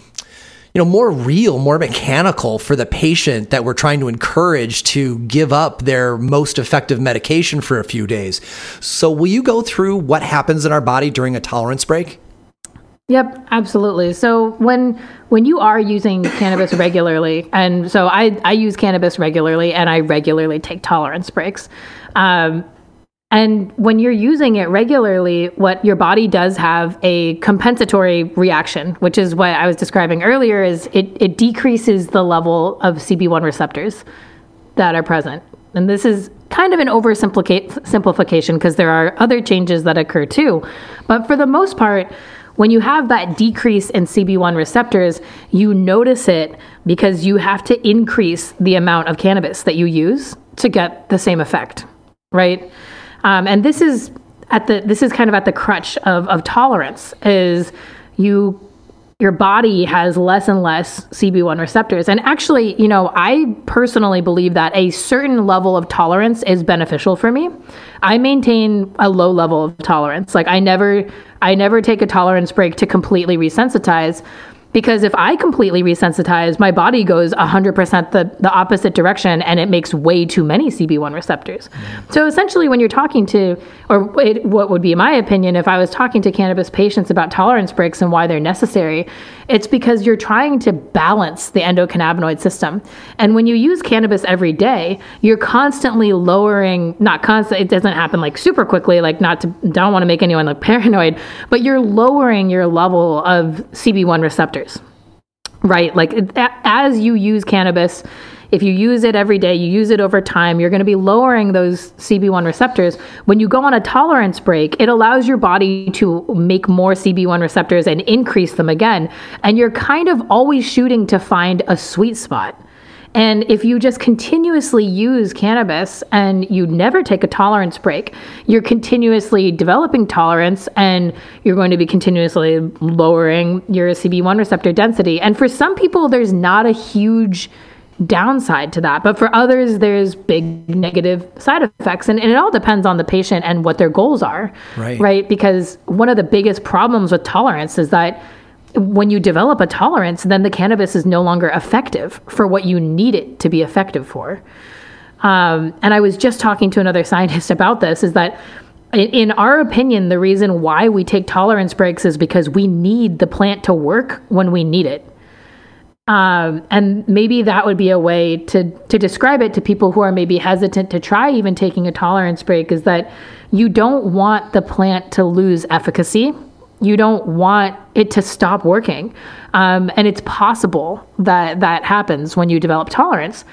you know more real more mechanical for the patient that we're trying to encourage to give up their most effective medication for a few days so will you go through what happens in our body during a tolerance break Yep, absolutely. So when when you are using cannabis regularly, and so I I use cannabis regularly, and I regularly take tolerance breaks. Um, and when you're using it regularly, what your body does have a compensatory reaction, which is what I was describing earlier, is it, it decreases the level of CB1 receptors that are present. And this is kind of an oversimplification because there are other changes that occur too. But for the most part, when you have that decrease in CB1 receptors, you notice it because you have to increase the amount of cannabis that you use to get the same effect, right? Um, and this is at the this is kind of at the crutch of of tolerance is you your body has less and less CB1 receptors. And actually, you know, I personally believe that a certain level of tolerance is beneficial for me. I maintain a low level of tolerance. Like I never I never take a tolerance break to completely resensitize because if I completely resensitize, my body goes 100% the, the opposite direction and it makes way too many CB1 receptors. Mm. So essentially, when you're talking to, or it, what would be my opinion if I was talking to cannabis patients about tolerance breaks and why they're necessary, it's because you're trying to balance the endocannabinoid system. And when you use cannabis every day, you're constantly lowering, not constant, it doesn't happen like super quickly, like not to, don't want to make anyone look paranoid, but you're lowering your level of CB1 receptors right? Like as you use cannabis, if you use it every day, you use it over time, you're going to be lowering those CB1 receptors. When you go on a tolerance break, it allows your body to make more CB1 receptors and increase them again. And you're kind of always shooting to find a sweet spot. And if you just continuously use cannabis and you never take a tolerance break, you're continuously developing tolerance and you're going to be continuously lowering your CB1 receptor density. And for some people, there's not a huge downside to that. But for others, there's big negative side effects. And, and, it all depends on the patient and what their goals are. Right. Right. Because one of the biggest problems with tolerance is that when you develop a tolerance, then the cannabis is no longer effective for what you need it to be effective for. Um, and I was just talking to another scientist about this is that in our opinion, the reason why we take tolerance breaks is because we need the plant to work when we need it. Um, and maybe that would be a way to to describe it to people who are maybe hesitant to try even taking a tolerance break is that you don't want the plant to lose efficacy you don't want it to stop working. Um, and it's possible that that happens when you develop tolerance.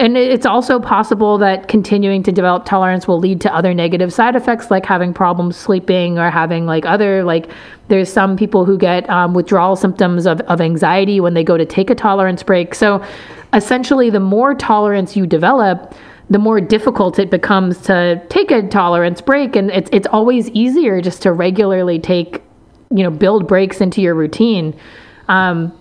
And it's also possible that continuing to develop tolerance will lead to other negative side effects, like having problems sleeping or having like other, like there's some people who get um, withdrawal symptoms of, of anxiety when they go to take a tolerance break. So essentially, the more tolerance you develop, the more difficult it becomes to take a tolerance break. And it's, it's always easier just to regularly take you know build breaks into your routine. Um,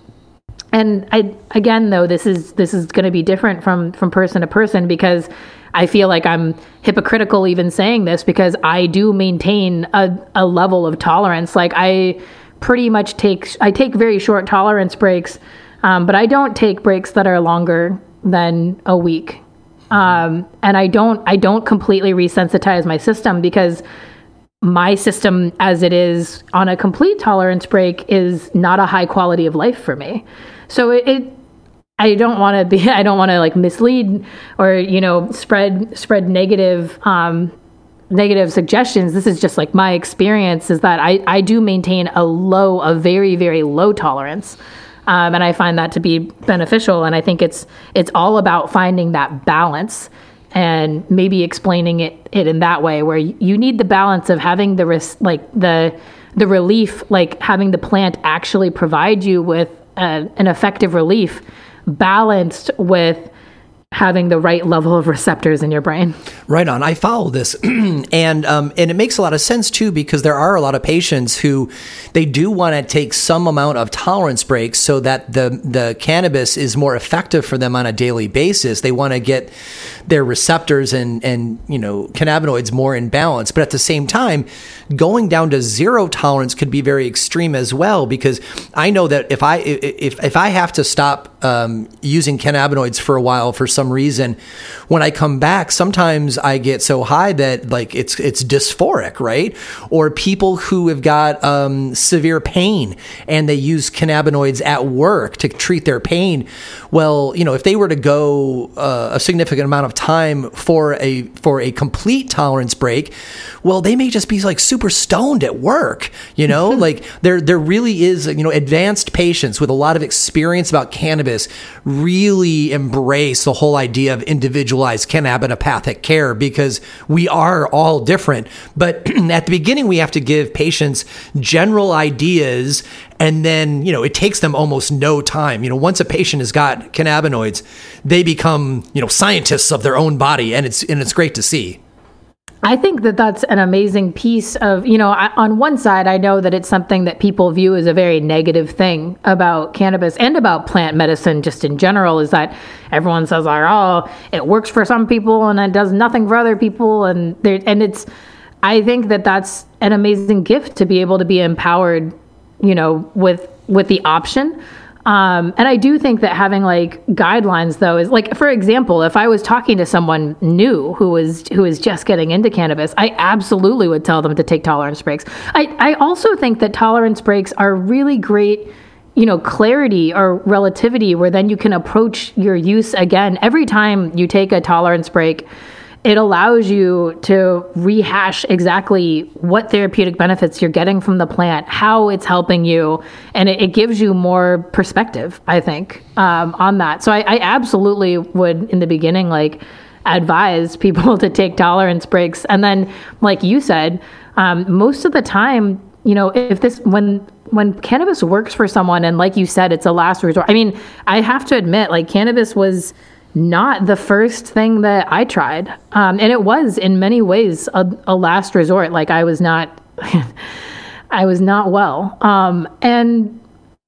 and I again though this is this is going to be different from from person to person because I feel like I'm hypocritical even saying this because I do maintain a, a level of tolerance. Like I pretty much take I take very short tolerance breaks um, but I don't take breaks that are longer than a week. Um, and I don't I don't completely resensitize my system because my system as it is on a complete tolerance break is not a high quality of life for me. So it, it I don't want to be I don't want to like mislead or you know spread spread negative um, negative suggestions. This is just like my experience is that I, I do maintain a low, a very, very low tolerance. Um, and I find that to be beneficial. And I think it's it's all about finding that balance and maybe explaining it, it in that way where you need the balance of having the ris- like the the relief like having the plant actually provide you with a, an effective relief balanced with having the right level of receptors in your brain. Right on. I follow this, and um, and it makes a lot of sense too because there are a lot of patients who they do want to take some amount of tolerance breaks so that the the cannabis is more effective for them on a daily basis. They want to get their receptors and and you know cannabinoids more in balance, but at the same time, going down to zero tolerance could be very extreme as well because I know that if I if if I have to stop um, using cannabinoids for a while for some reason, when I come back, sometimes I get so high that like it's it's dysphoric, right? Or people who have got um, severe pain and they use cannabinoids at work to treat their pain. Well, you know, if they were to go uh, a significant amount of time for a for a complete tolerance break, well, they may just be like super stoned at work. You know, like there there really is you know advanced patients with a lot of experience about cannabis really embrace the whole idea of individualized cannabinopathic care because we are all different. But at the beginning, we have to give patients general ideas and then you know it takes them almost no time you know once a patient has got cannabinoids they become you know scientists of their own body and it's and it's great to see I think that that's an amazing piece of, you know, I, on one side, I know that it's something that people view as a very negative thing about cannabis and about plant medicine just in general is that everyone says, oh, it works for some people and it does nothing for other people. And there, and it's, I think that that's an amazing gift to be able to be empowered, you know, with, with the option um, and I do think that having like guidelines though is like, for example, if I was talking to someone new who was who is just getting into cannabis, I absolutely would tell them to take tolerance breaks. I, I also think that tolerance breaks are really great you know clarity or relativity where then you can approach your use again every time you take a tolerance break it allows you to rehash exactly what therapeutic benefits you're getting from the plant, how it's helping you, and it, it gives you more perspective, I think, um, on that. So I, I absolutely would, in the beginning, like advise people to take tolerance breaks. And then, like you said, um, most of the time, you know, if this, when, when cannabis works for someone, and like you said, it's a last resort. I mean, I have to admit, like, cannabis was not the first thing that I tried. Um, and it was in many ways a, a last resort. Like I was not, I was not well. Um, and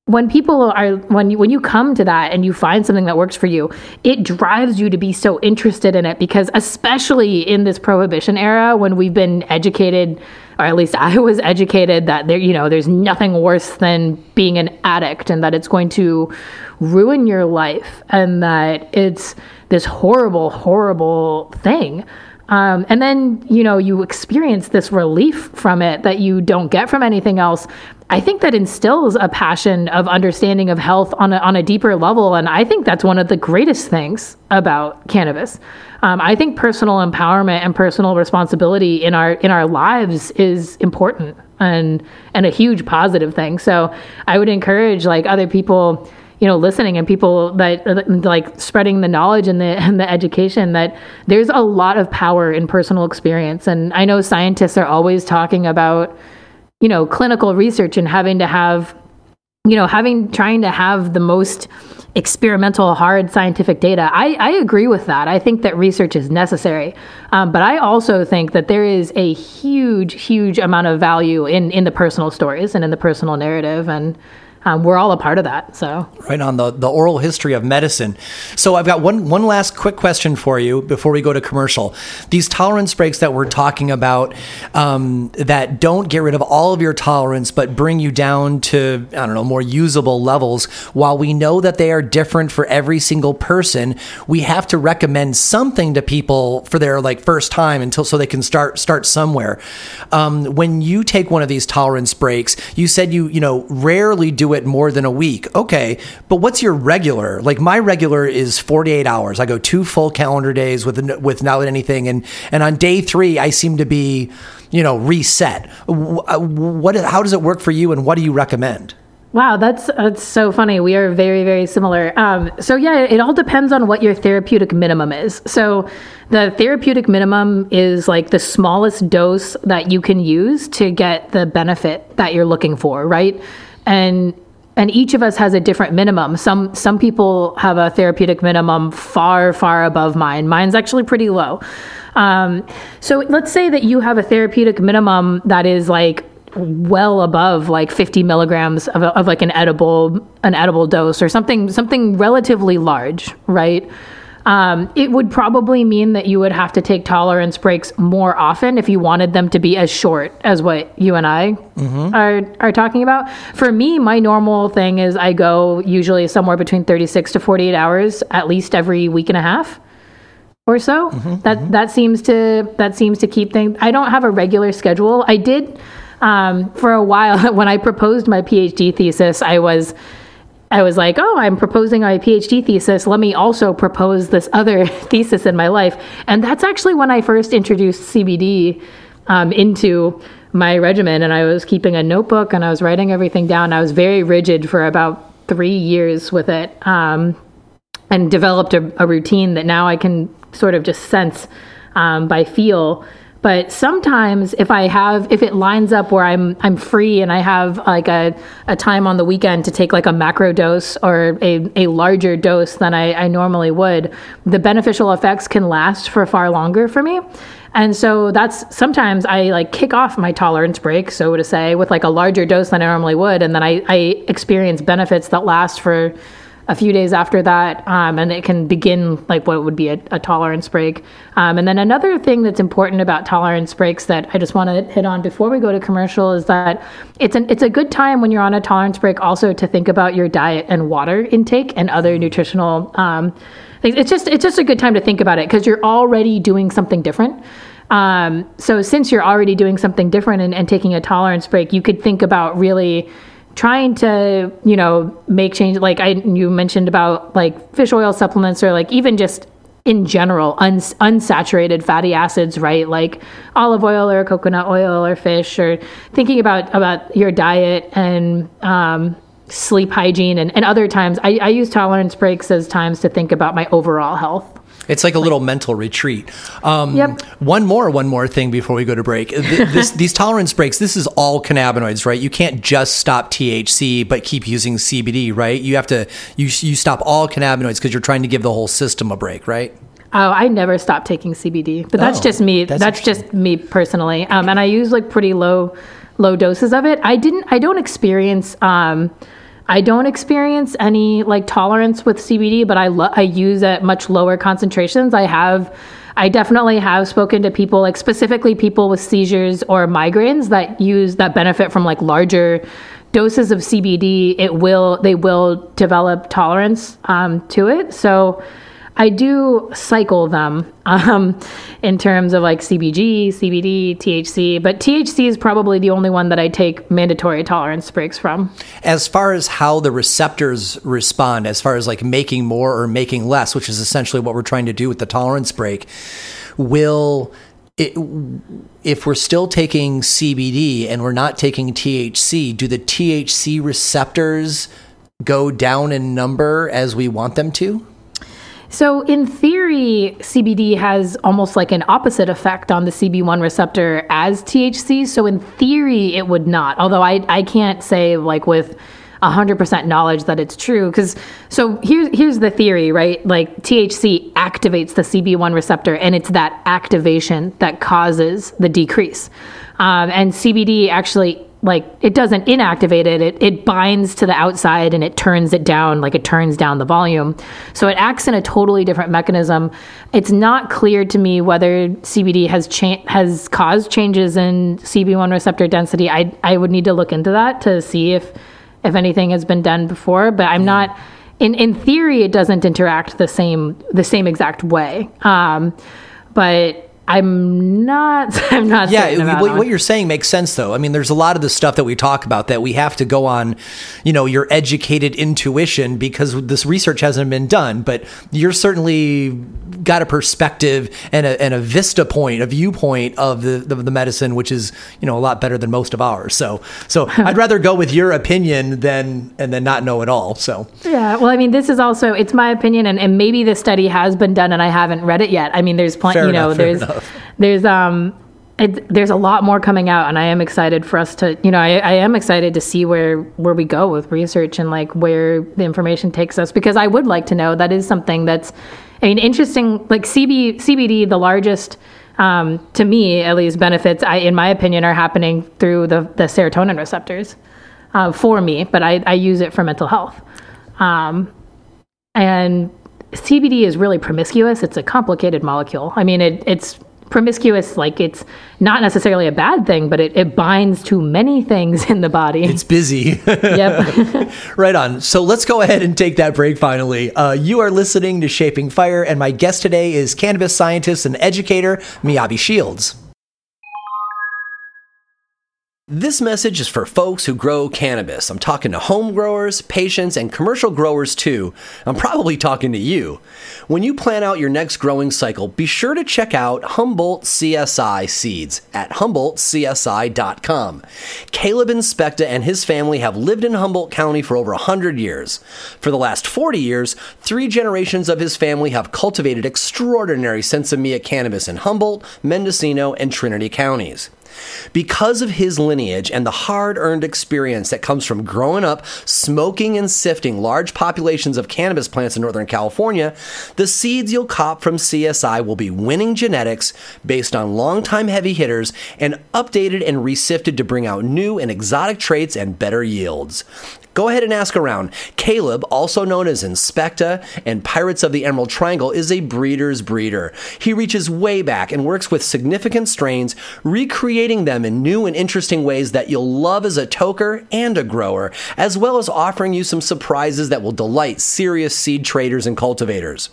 when people are when you when you come to that and you find something that works for you it drives you to be so interested in it because especially in this prohibition era when we've been educated or at least I was educated that there you know there's nothing worse than being an addict and that it's going to ruin your life and that it's this horrible horrible thing um, and then, you know, you experience this relief from it that you don't get from anything else. I think that instills a passion of understanding of health on a, on a deeper level. And I think that's one of the greatest things about cannabis. Um, I think personal empowerment and personal responsibility in our in our lives is important and and a huge positive thing. So I would encourage like other people you know listening and people that like spreading the knowledge and the and the education that there's a lot of power in personal experience and i know scientists are always talking about you know clinical research and having to have you know having trying to have the most experimental hard scientific data. I, I agree with that. I think that research is necessary. Um, but i also think that there is a huge huge amount of value in in the personal stories and in the personal narrative. And um, we're all a part of that. So right on the the oral history of medicine. So I've got one one last quick question for you before we go to commercial. These tolerance breaks that we're talking about um, that don't get rid of all of your tolerance, but bring you down to I don't know more usable levels. While we know that they are different for every single person, we have to recommend something to people for their like first time until so they can start start somewhere. Um, when you take one of these tolerance breaks, you said you you know rarely do it more than a week. Okay, but what's your regular? Like my regular is 48 hours. I go two full calendar days with without anything, and and on day three I seem to be, you know, reset. What? How does it work for you, and what do you recommend? Wow, that's that's so funny. We are very very similar. Um, so yeah, it all depends on what your therapeutic minimum is. So the therapeutic minimum is like the smallest dose that you can use to get the benefit that you're looking for, right? And and each of us has a different minimum. Some some people have a therapeutic minimum far far above mine. Mine's actually pretty low. Um, so let's say that you have a therapeutic minimum that is like well above like 50 milligrams of, of like an edible an edible dose or something something relatively large right um, it would probably mean that you would have to take tolerance breaks more often if you wanted them to be as short as what you and I mm-hmm. are are talking about. For me, my normal thing is I go usually somewhere between 36 to 48 hours at least every week and a half or so. Mm-hmm, that mm-hmm. that seems to that seems to keep things. I don't have a regular schedule. I did um, for a while when I proposed my PhD thesis, I was I was like, oh, I'm proposing my PhD thesis. Let me also propose this other thesis in my life. And that's actually when I first introduced CBD um, into my regimen. And I was keeping a notebook and I was writing everything down. I was very rigid for about three years with it um, and developed a, a, routine that now I can sort of just sense um, by feel but sometimes if I have if it lines up where I'm I'm free and I have like a, a time on the weekend to take like a macro dose or a, a larger dose than I, I normally would, the beneficial effects can last for far longer for me. And so that's sometimes I like kick off my tolerance break, so to say, with like a larger dose than I normally would, and then I, I experience benefits that last for a few days after that, um, and it can begin like what would be a, a tolerance break. Um, and then another thing that's important about tolerance breaks that I just want to hit on before we go to commercial is that it's an it's a good time when you're on a tolerance break also to think about your diet and water intake and other nutritional um, things. It's just it's just a good time to think about it because you're already doing something different. Um, so since you're already doing something different and, and taking a tolerance break, you could think about really trying to you know make change like i you mentioned about like fish oil supplements or like even just in general uns- unsaturated fatty acids right? Like olive oil or coconut oil or fish or thinking about about your diet and um, sleep hygiene and, and other times. I, I use tolerance breaks as times to think about my overall health it's like a little mental retreat. Um, yep. One more, one more thing before we go to break. This, these tolerance breaks. This is all cannabinoids, right? You can't just stop THC but keep using CBD, right? You have to you you stop all cannabinoids because you're trying to give the whole system a break, right? Oh, I never stopped taking CBD, but that's oh, just me. That's, that's just me personally, um, and I use like pretty low low doses of it. I didn't. I don't experience. Um, I don't experience any like tolerance with CBD, but I lo- I use at much lower concentrations. I have I definitely have spoken to people like specifically people with seizures or migraines that use that benefit from like larger doses of CBD. It will they will develop tolerance um, to it. So I do cycle them um, in terms of like CBG, CBD, THC, but THC is probably the only one that I take mandatory tolerance breaks from. As far as how the receptors respond, as far as like making more or making less, which is essentially what we're trying to do with the tolerance break, will it, if we're still taking CBD and we're not taking THC, do the THC receptors go down in number as we want them to? So, in theory, CBD has almost like an opposite effect on the CB1 receptor as THC. So, in theory, it would not. Although I, I can't say like with 100% knowledge that it's true because so here's here's the theory right like THC activates the CB1 receptor and it's that activation that causes the decrease um, and CBD actually like it doesn't inactivate it, it it binds to the outside and it turns it down like it turns down the volume. So it acts in a totally different mechanism. It's not clear to me whether cbd has cha- has caused changes in cb1 receptor density. I i would need to look into that to see if if anything has been done before but i'm not in in theory it doesn't interact the same the same exact way. Um, but I'm not. I'm not. Yeah, what, what, you're saying makes sense, though. I mean, there's a lot of the stuff that we talk about that we have to go on, you know, your educated intuition because this research hasn't been done. But you're certainly got a perspective and a, and a vista point, a viewpoint of the, the, the medicine, which is you know a lot better than most of ours. So so I'd rather go with your opinion than and then not know it all. So yeah, well, I mean, this is also it's my opinion, and, and maybe the study has been done, and I haven't read it yet. I mean, there's plenty. You know, there's enough. There's um. It, there's a lot more coming out, and I am excited for us to, you know, I, I am excited to see where where we go with research and like where the information takes us because I would like to know. That is something that's, I mean, interesting. Like CB, CBD, the largest um, to me at least, benefits, I, in my opinion, are happening through the, the serotonin receptors uh, for me, but I, I, use it for mental health. Um, and CBD is really promiscuous. It's a complicated molecule. I mean, it, it's promiscuous, like it's not necessarily a bad thing, but it, it binds to many things in the body. It's busy. yep. right on. So let's go ahead and take that break finally. Uh, you are listening to Shaping Fire, and my guest today is cannabis scientist and educator, Miyabi Shields. This message is for folks who grow cannabis. I'm talking to home growers, patients, and commercial growers too. I'm probably talking to you. When you plan out your next growing cycle, be sure to check out Humboldt CSI seeds at humboldtcsi.com. Caleb Inspecta and his family have lived in Humboldt County for over 100 years. For the last 40 years, three generations of his family have cultivated extraordinary Sinsemilla cannabis in Humboldt, Mendocino, and Trinity counties. Because of his lineage and the hard earned experience that comes from growing up smoking and sifting large populations of cannabis plants in Northern California, the seeds you'll cop from CSI will be winning genetics based on longtime heavy hitters and updated and resifted to bring out new and exotic traits and better yields. Go ahead and ask around. Caleb, also known as Inspecta and Pirates of the Emerald Triangle, is a breeder's breeder. He reaches way back and works with significant strains, recreating them in new and interesting ways that you'll love as a toker and a grower, as well as offering you some surprises that will delight serious seed traders and cultivators.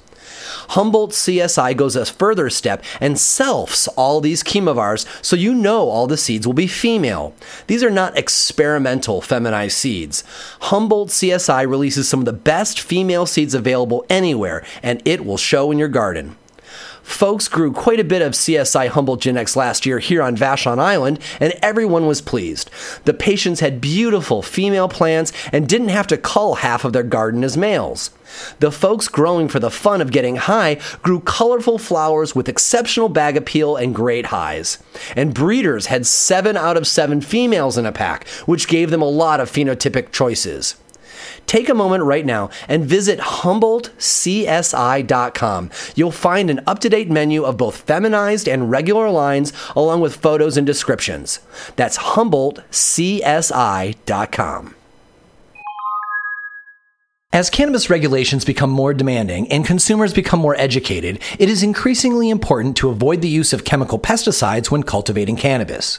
Humboldt CSI goes a further step and selfs all these chemovars so you know all the seeds will be female. These are not experimental feminized seeds. Humboldt CSI releases some of the best female seeds available anywhere, and it will show in your garden. Folks grew quite a bit of CSI Humble Humboldt Genetics last year here on Vashon Island, and everyone was pleased. The patients had beautiful female plants and didn't have to cull half of their garden as males. The folks growing for the fun of getting high grew colorful flowers with exceptional bag appeal and great highs. And breeders had seven out of seven females in a pack, which gave them a lot of phenotypic choices. Take a moment right now and visit HumboldtCSI.com. You'll find an up to date menu of both feminized and regular lines, along with photos and descriptions. That's HumboldtCSI.com. As cannabis regulations become more demanding and consumers become more educated, it is increasingly important to avoid the use of chemical pesticides when cultivating cannabis.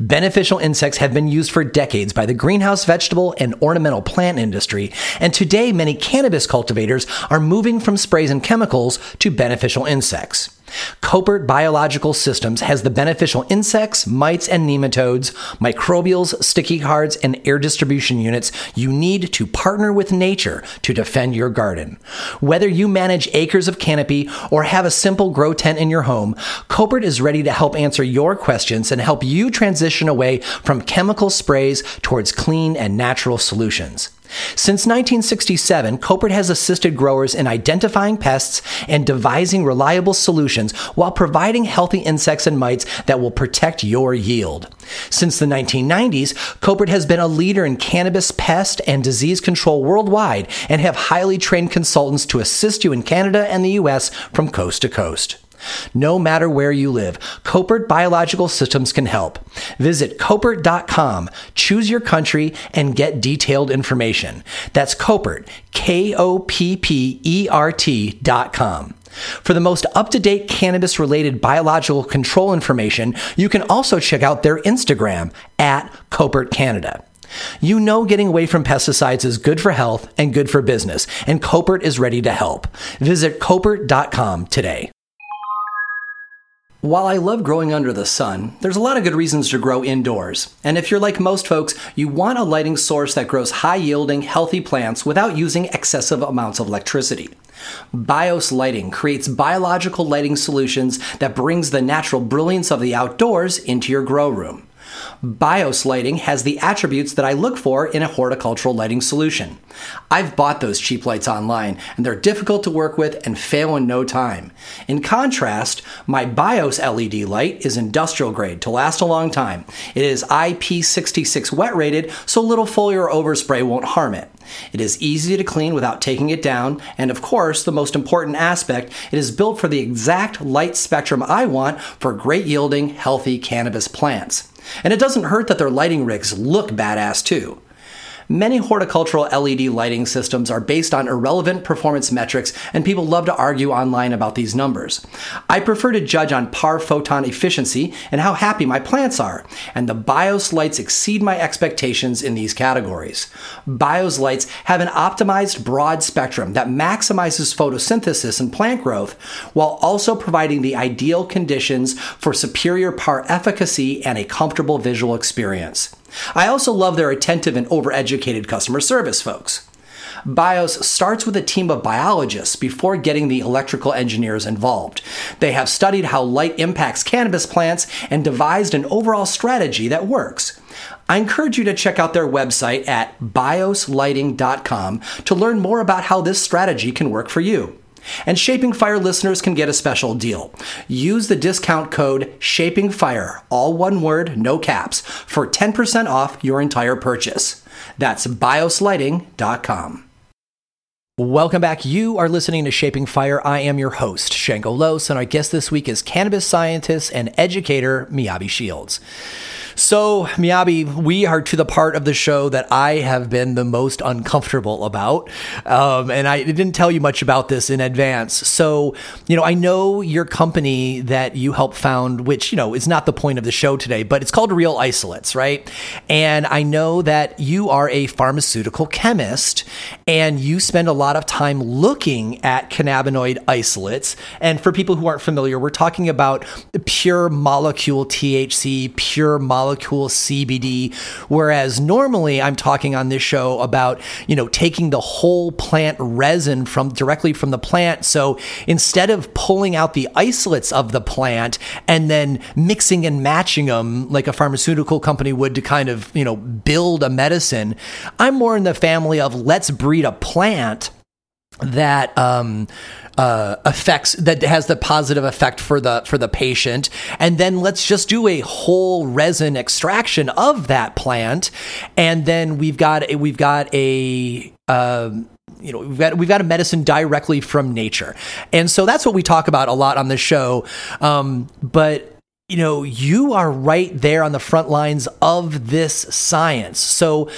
Beneficial insects have been used for decades by the greenhouse vegetable and ornamental plant industry, and today many cannabis cultivators are moving from sprays and chemicals to beneficial insects. Koppert Biological Systems has the beneficial insects, mites, and nematodes, microbials, sticky cards, and air distribution units you need to partner with nature to defend your garden. Whether you manage acres of canopy or have a simple grow tent in your home, Koppert is ready to help answer your questions and help you transition away from chemical sprays towards clean and natural solutions. Since 1967, Koppert has assisted growers in identifying pests and devising reliable solutions while providing healthy insects and mites that will protect your yield. Since the 1990s, Koppert has been a leader in cannabis pest and disease control worldwide and have highly trained consultants to assist you in Canada and the US from coast to coast. No matter where you live, Koppert Biological Systems can help. Visit Koppert.com, choose your country, and get detailed information. That's Koppert, K O P P E R T.com. For the most up to date cannabis related biological control information, you can also check out their Instagram at Koppert Canada. You know getting away from pesticides is good for health and good for business, and Koppert is ready to help. Visit Koppert.com today. While I love growing under the sun, there's a lot of good reasons to grow indoors. And if you're like most folks, you want a lighting source that grows high yielding, healthy plants without using excessive amounts of electricity. BIOS lighting creates biological lighting solutions that brings the natural brilliance of the outdoors into your grow room. BIOS lighting has the attributes that I look for in a horticultural lighting solution. I've bought those cheap lights online, and they're difficult to work with and fail in no time. In contrast, my BIOS LED light is industrial grade to last a long time. It is IP66 wet rated, so little foliar overspray won't harm it. It is easy to clean without taking it down, and of course, the most important aspect, it is built for the exact light spectrum I want for great yielding, healthy cannabis plants. And it doesn't hurt that their lighting rigs look badass too. Many horticultural LED lighting systems are based on irrelevant performance metrics, and people love to argue online about these numbers. I prefer to judge on par photon efficiency and how happy my plants are, and the BIOS lights exceed my expectations in these categories. BIOS lights have an optimized broad spectrum that maximizes photosynthesis and plant growth while also providing the ideal conditions for superior par efficacy and a comfortable visual experience. I also love their attentive and overeducated customer service folks. BIOS starts with a team of biologists before getting the electrical engineers involved. They have studied how light impacts cannabis plants and devised an overall strategy that works. I encourage you to check out their website at bioslighting.com to learn more about how this strategy can work for you. And Shaping Fire listeners can get a special deal. Use the discount code Shaping Fire, all one word, no caps, for 10% off your entire purchase. That's bioslighting.com. Welcome back. You are listening to Shaping Fire. I am your host, Shango Los, and our guest this week is cannabis scientist and educator Miyabi Shields. So, Miyabi, we are to the part of the show that I have been the most uncomfortable about. Um, and I didn't tell you much about this in advance. So, you know, I know your company that you helped found, which, you know, is not the point of the show today, but it's called Real Isolates, right? And I know that you are a pharmaceutical chemist and you spend a lot of time looking at cannabinoid isolates. And for people who aren't familiar, we're talking about pure molecule THC, pure molecule molecule CBD. Whereas normally I'm talking on this show about, you know, taking the whole plant resin from directly from the plant. So instead of pulling out the isolates of the plant and then mixing and matching them like a pharmaceutical company would to kind of, you know, build a medicine, I'm more in the family of let's breed a plant that um, uh, affects that has the positive effect for the for the patient, and then let's just do a whole resin extraction of that plant, and then we've got a, we've got a um, you know we've got we've got a medicine directly from nature, and so that's what we talk about a lot on the show. Um, but you know, you are right there on the front lines of this science. So,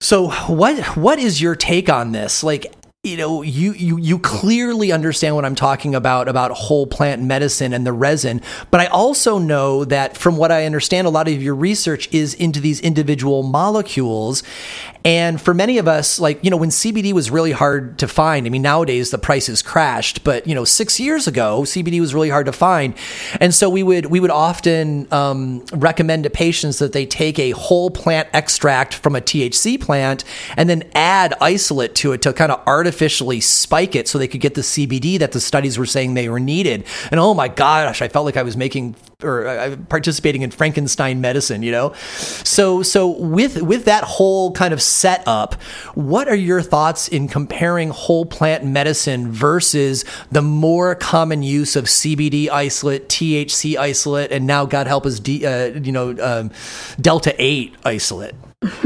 so what what is your take on this? Like, you know you, you you clearly understand what i'm talking about about whole plant medicine and the resin but i also know that from what i understand a lot of your research is into these individual molecules and for many of us, like, you know, when CBD was really hard to find, I mean, nowadays the prices crashed, but, you know, six years ago, CBD was really hard to find. And so we would, we would often um, recommend to patients that they take a whole plant extract from a THC plant and then add isolate to it to kind of artificially spike it so they could get the CBD that the studies were saying they were needed. And oh my gosh, I felt like I was making or uh, participating in Frankenstein medicine, you know? So, so with, with that whole kind of setup. What are your thoughts in comparing whole plant medicine versus the more common use of CBD isolate, THC isolate, and now, God help us, D, uh, you know, um, Delta 8 isolate?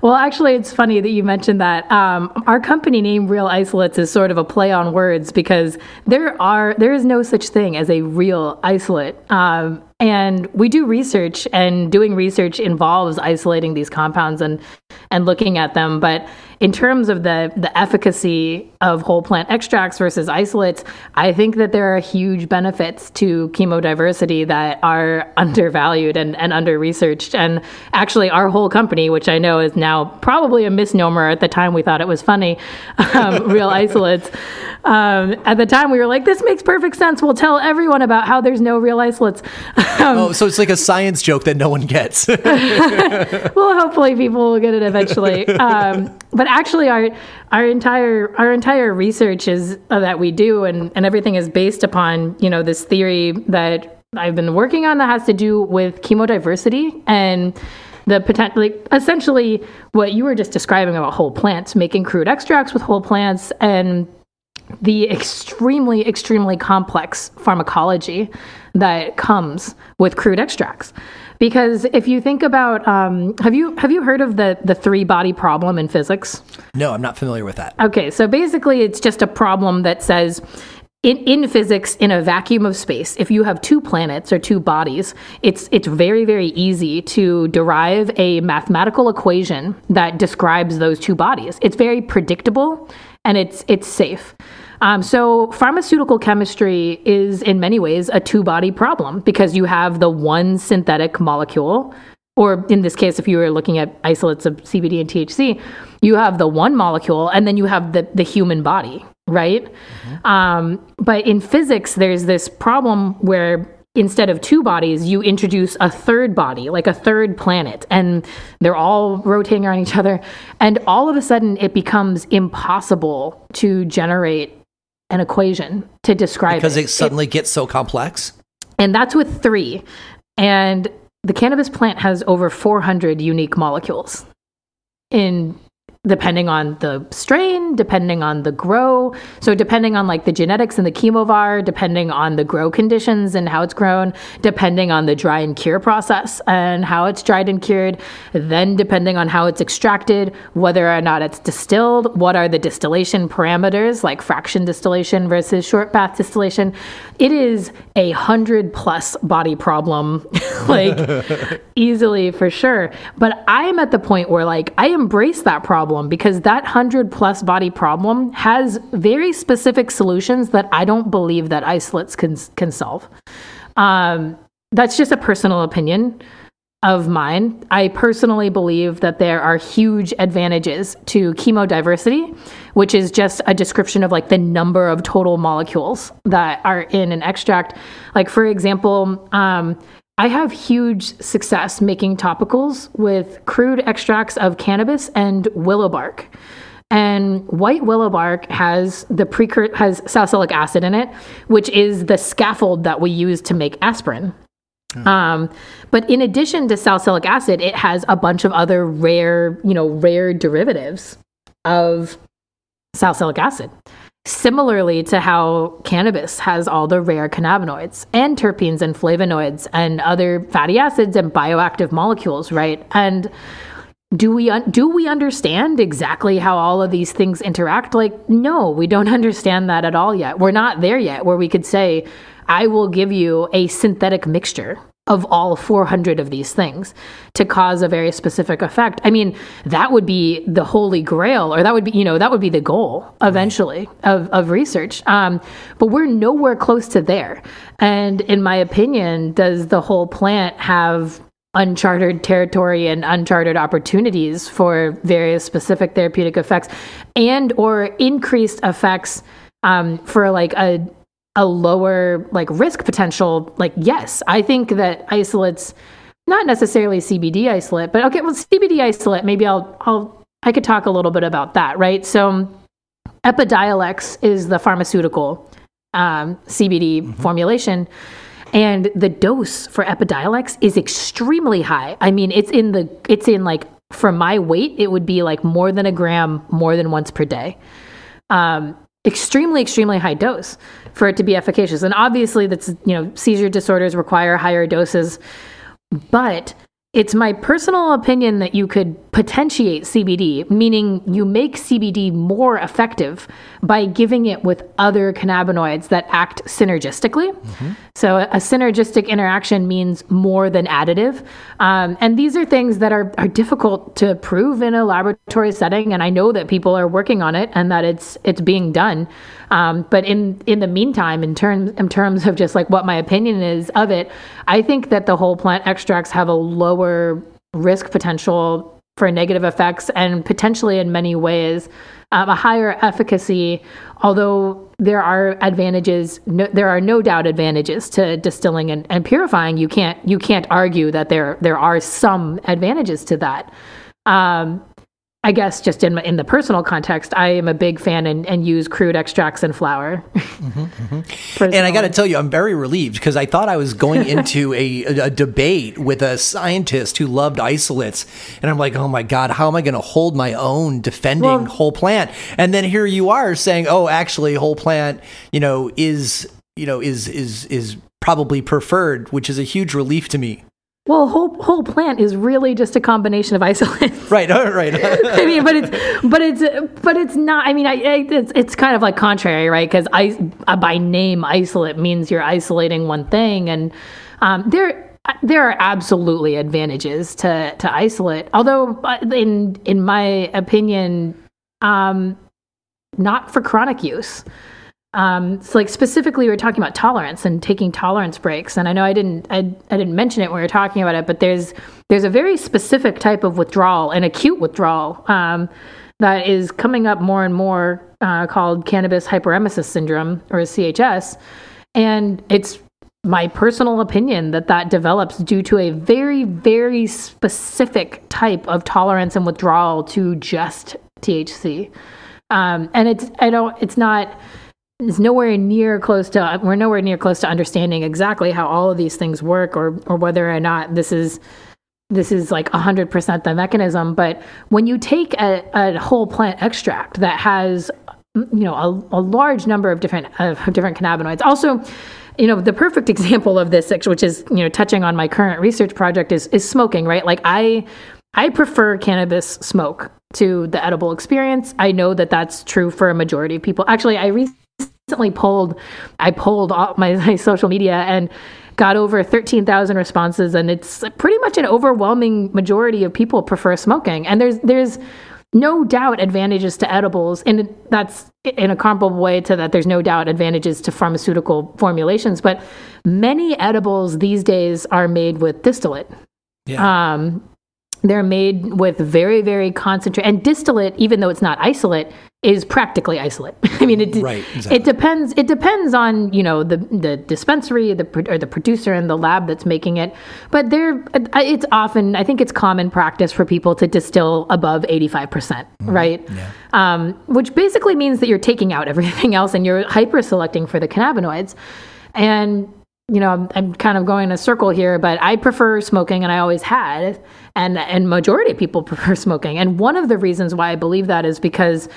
well, actually, it's funny that you mentioned that. Um, our company name, Real Isolates, is sort of a play on words because there are there is no such thing as a real isolate. Um, and we do research, and doing research involves isolating these compounds and and looking at them. But in terms of the the efficacy of whole plant extracts versus isolates, I think that there are huge benefits to chemodiversity that are undervalued and, and under researched. And actually, our whole company, which I know is now probably a misnomer at the time we thought it was funny, um, real isolates. Um, at the time, we were like, "This makes perfect sense. We'll tell everyone about how there's no real isolates." Um, oh, so it's like a science joke that no one gets. well, hopefully, people will get it eventually. Um, but actually, our our entire our entire research is uh, that we do, and and everything is based upon you know this theory that I've been working on that has to do with chemodiversity and the potential, like, essentially what you were just describing about whole plants, making crude extracts with whole plants, and the extremely, extremely complex pharmacology that comes with crude extracts. Because if you think about, um, have you have you heard of the the three body problem in physics? No, I'm not familiar with that. Okay, so basically, it's just a problem that says. In, in physics, in a vacuum of space, if you have two planets or two bodies, it's it's very very easy to derive a mathematical equation that describes those two bodies. It's very predictable and it's it's safe. Um, so pharmaceutical chemistry is in many ways a two body problem because you have the one synthetic molecule, or in this case, if you were looking at isolates of CBD and THC, you have the one molecule and then you have the the human body, right? Mm-hmm. Um, but in physics, there's this problem where instead of two bodies, you introduce a third body, like a third planet, and they're all rotating around each other. And all of a sudden, it becomes impossible to generate an equation to describe because it. it suddenly it, gets so complex. And that's with three. And the cannabis plant has over 400 unique molecules in depending on the strain, depending on the grow. So depending on like the genetics and the chemovar, depending on the grow conditions and how it's grown, depending on the dry and cure process and how it's dried and cured, then depending on how it's extracted, whether or not it's distilled, what are the distillation parameters like fraction distillation versus short path distillation. It is a hundred plus body problem, like easily for sure. But I'm at the point where like I embrace that problem because that hundred plus body problem has very specific solutions that I don't believe that isolates can can solve. Um, that's just a personal opinion of mine. I personally believe that there are huge advantages to chemodiversity, which is just a description of like the number of total molecules that are in an extract. Like, for example, um, I have huge success making topicals with crude extracts of cannabis and willow bark. And white willow bark has the precur- has salicylic acid in it, which is the scaffold that we use to make aspirin. Um, but in addition to salicylic acid, it has a bunch of other rare, you know, rare derivatives of salicylic acid. Similarly to how cannabis has all the rare cannabinoids and terpenes and flavonoids and other fatty acids and bioactive molecules, right? And do we un- do we understand exactly how all of these things interact? Like, no, we don't understand that at all yet. We're not there yet where we could say I will give you a synthetic mixture of all 400 of these things to cause a very specific effect. I mean, that would be the holy grail, or that would be, you know, that would be the goal eventually of, of research. Um, but we're nowhere close to there. And in my opinion, does the whole plant have uncharted territory and uncharted opportunities for various specific therapeutic effects and or increased effects um, for like a a lower like risk potential, like yes, I think that isolates, not necessarily CBD isolate, but okay, well CBD isolate, maybe I'll I'll I could talk a little bit about that, right? So Epidiolex is the pharmaceutical um, CBD mm-hmm. formulation. And the dose for Epidiolex is extremely high. I mean, it's in the it's in like for my weight, it would be like more than a gram more than once per day. Um, extremely, extremely high dose for it to be efficacious. And obviously, that's you know seizure disorders require higher doses, but it's my personal opinion that you could potentiate CBD, meaning you make CBD more effective by giving it with other cannabinoids that act synergistically. Mm-hmm. So, a synergistic interaction means more than additive. Um, and these are things that are, are difficult to prove in a laboratory setting. And I know that people are working on it and that it's it's being done. Um, but in in the meantime, in terms in terms of just like what my opinion is of it, I think that the whole plant extracts have a lower risk potential for negative effects and potentially in many ways um, a higher efficacy although there are advantages no, there are no doubt advantages to distilling and, and, purifying. You can't you can't argue that there there are some advantages to that. Um, I guess just in in the personal context, I am a big fan and, and use crude extracts and flour. Mm-hmm, mm-hmm. and I got to tell you, I'm very relieved because I thought I was going into a, a, debate with a scientist who loved isolates, and I'm like, oh my god, how am I going to hold my own defending well, whole plant? And then here you are saying, oh, actually, whole plant, you know, is you know is is is probably preferred, which is a huge relief to me. Well, whole whole plant is really just a combination of isolates. Right, right. I mean, but it's but it's but it's not. I mean, I, it's it's kind of like contrary, right? Because I by name isolate means you're isolating one thing, and um, there there are absolutely advantages to to isolate. Although, uh, in in my opinion, um, not for chronic use. Um, so like specifically, we are talking about tolerance and taking tolerance breaks. And I know I didn't, I, I didn't mention it when we were talking about it, but there's, there's a very specific type of withdrawal, an acute withdrawal, um, that is coming up more and more, uh, called cannabis hyperemesis syndrome or CHS. And it's my personal opinion that that develops due to a very, very specific type of tolerance and withdrawal to just THC. Um, and it's, I don't, it's not, is nowhere near close to we're nowhere near close to understanding exactly how all of these things work or or whether or not this is this is like 100% the mechanism. But when you take a, a whole plant extract that has you know a, a large number of different of different cannabinoids also you know the perfect example of this which is you know touching on my current research project is is smoking right? Like i i prefer cannabis smoke to the edible experience. I know that that's true for a majority of people. Actually i re- recently polled, I polled all my, my social media and got over 13,000 responses and it's pretty much an overwhelming majority of people prefer smoking. And there's there's no doubt advantages to edibles and that's in a comparable way to that there's no doubt advantages to pharmaceutical formulations, but many edibles these days are made with distillate. Yeah. Um, they're made with very, very concentrated and distillate, even though it's not isolate, is practically isolate. I mean, it right, exactly. it depends. It depends on you know the the dispensary, the or the producer and the lab that's making it. But there, it's often I think it's common practice for people to distill above eighty five percent, mm-hmm. right? Yeah. Um, which basically means that you're taking out everything else and you're hyper selecting for the cannabinoids. And you know, I'm, I'm, kind of going in a circle here, but I prefer smoking, and I always had, and and majority of people prefer smoking. And one of the reasons why I believe that is because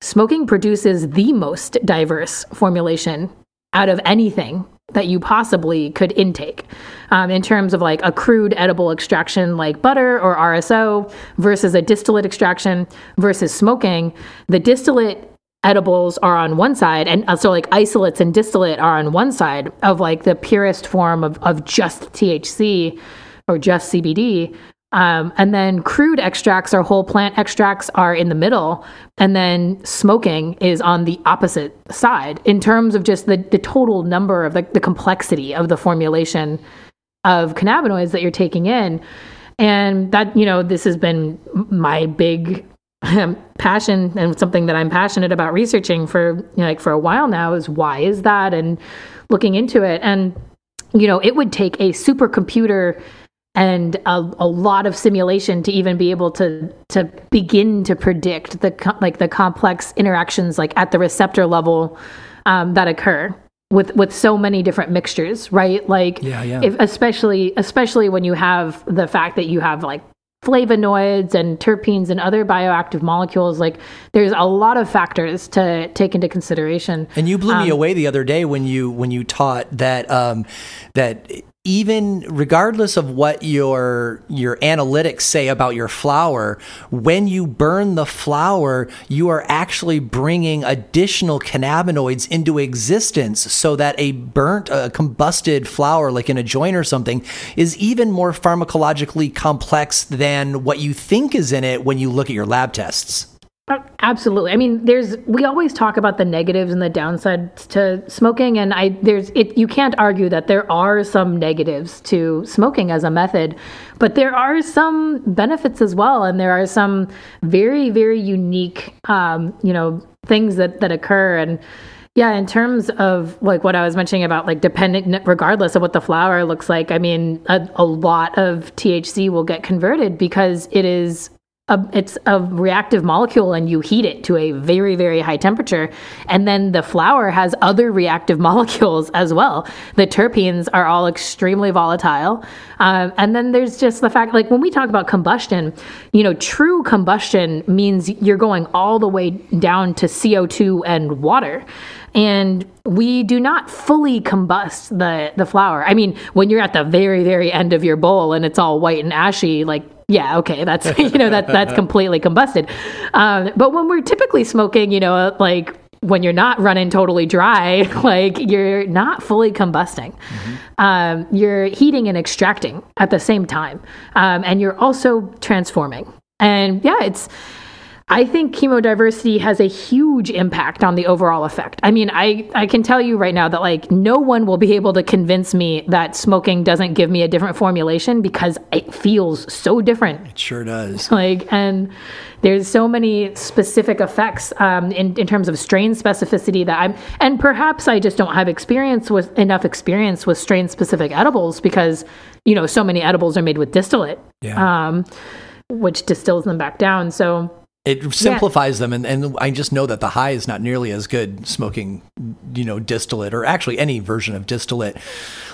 smoking produces the most diverse formulation out of anything that you possibly could intake um, in terms of like a crude edible extraction like butter or RSO versus a distillate extraction versus smoking. The distillate edibles are on one side and uh, so like isolates and distillate are on one side of like the purest form of, of just thc or just cbd um, and then crude extracts or whole plant extracts are in the middle and then smoking is on the opposite side in terms of just the, the total number of the, the complexity of the formulation of cannabinoids that you're taking in. And that you know this has been my big passion and something that I'm passionate about researching for you know, like for a while now is why is that and looking into it. And you know it would take a supercomputer and a, a lot of simulation to even be able to to begin to predict the like the complex interactions like at the receptor level um, that occur with with so many different mixtures right like yeah, yeah. If, especially especially when you have the fact that you have like flavonoids and terpenes and other bioactive molecules like there's a lot of factors to take into consideration and you blew um, me away the other day when you when you taught that um, that even regardless of what your your analytics say about your flower when you burn the flower you are actually bringing additional cannabinoids into existence so that a burnt a combusted flower like in a joint or something is even more pharmacologically complex than what you think is in it when you look at your lab tests Absolutely. I mean, there's we always talk about the negatives and the downsides to smoking, and I there's it. You can't argue that there are some negatives to smoking as a method, but there are some benefits as well, and there are some very very unique, um, you know, things that that occur and. Yeah, in terms of like what I was mentioning about like dependent, regardless of what the flower looks like, I mean, a, a lot of THC will get converted because it is a, it's a reactive molecule and you heat it to a very very high temperature. And then the flower has other reactive molecules as well. The terpenes are all extremely volatile. Um, and then there's just the fact like when we talk about combustion you know true combustion means you're going all the way down to co2 and water. And we do not fully combust the the flower. I mean, when you're at the very very end of your bowl and it's all white and ashy, like yeah, okay, that's you know that that's completely combusted. Um, but when we're typically smoking, you know, like when you're not running totally dry, like you're not fully combusting. Mm-hmm. Um, you're heating and extracting at the same time, um, and you're also transforming. And yeah, it's I think chemodiversity has a huge impact on the overall effect. I mean, I, I can tell you right now that like no one will be able to convince me that smoking doesn't give me a different formulation because it feels so different. It sure does. Like, and there's so many specific effects um, in, in terms of strain specificity that I'm, and perhaps I just don't have experience with enough experience with strain specific edibles because, you know, so many edibles are made with distillate, yeah. um, which distills them back down. So, it simplifies yeah. them and, and i just know that the high is not nearly as good smoking you know distillate or actually any version of distillate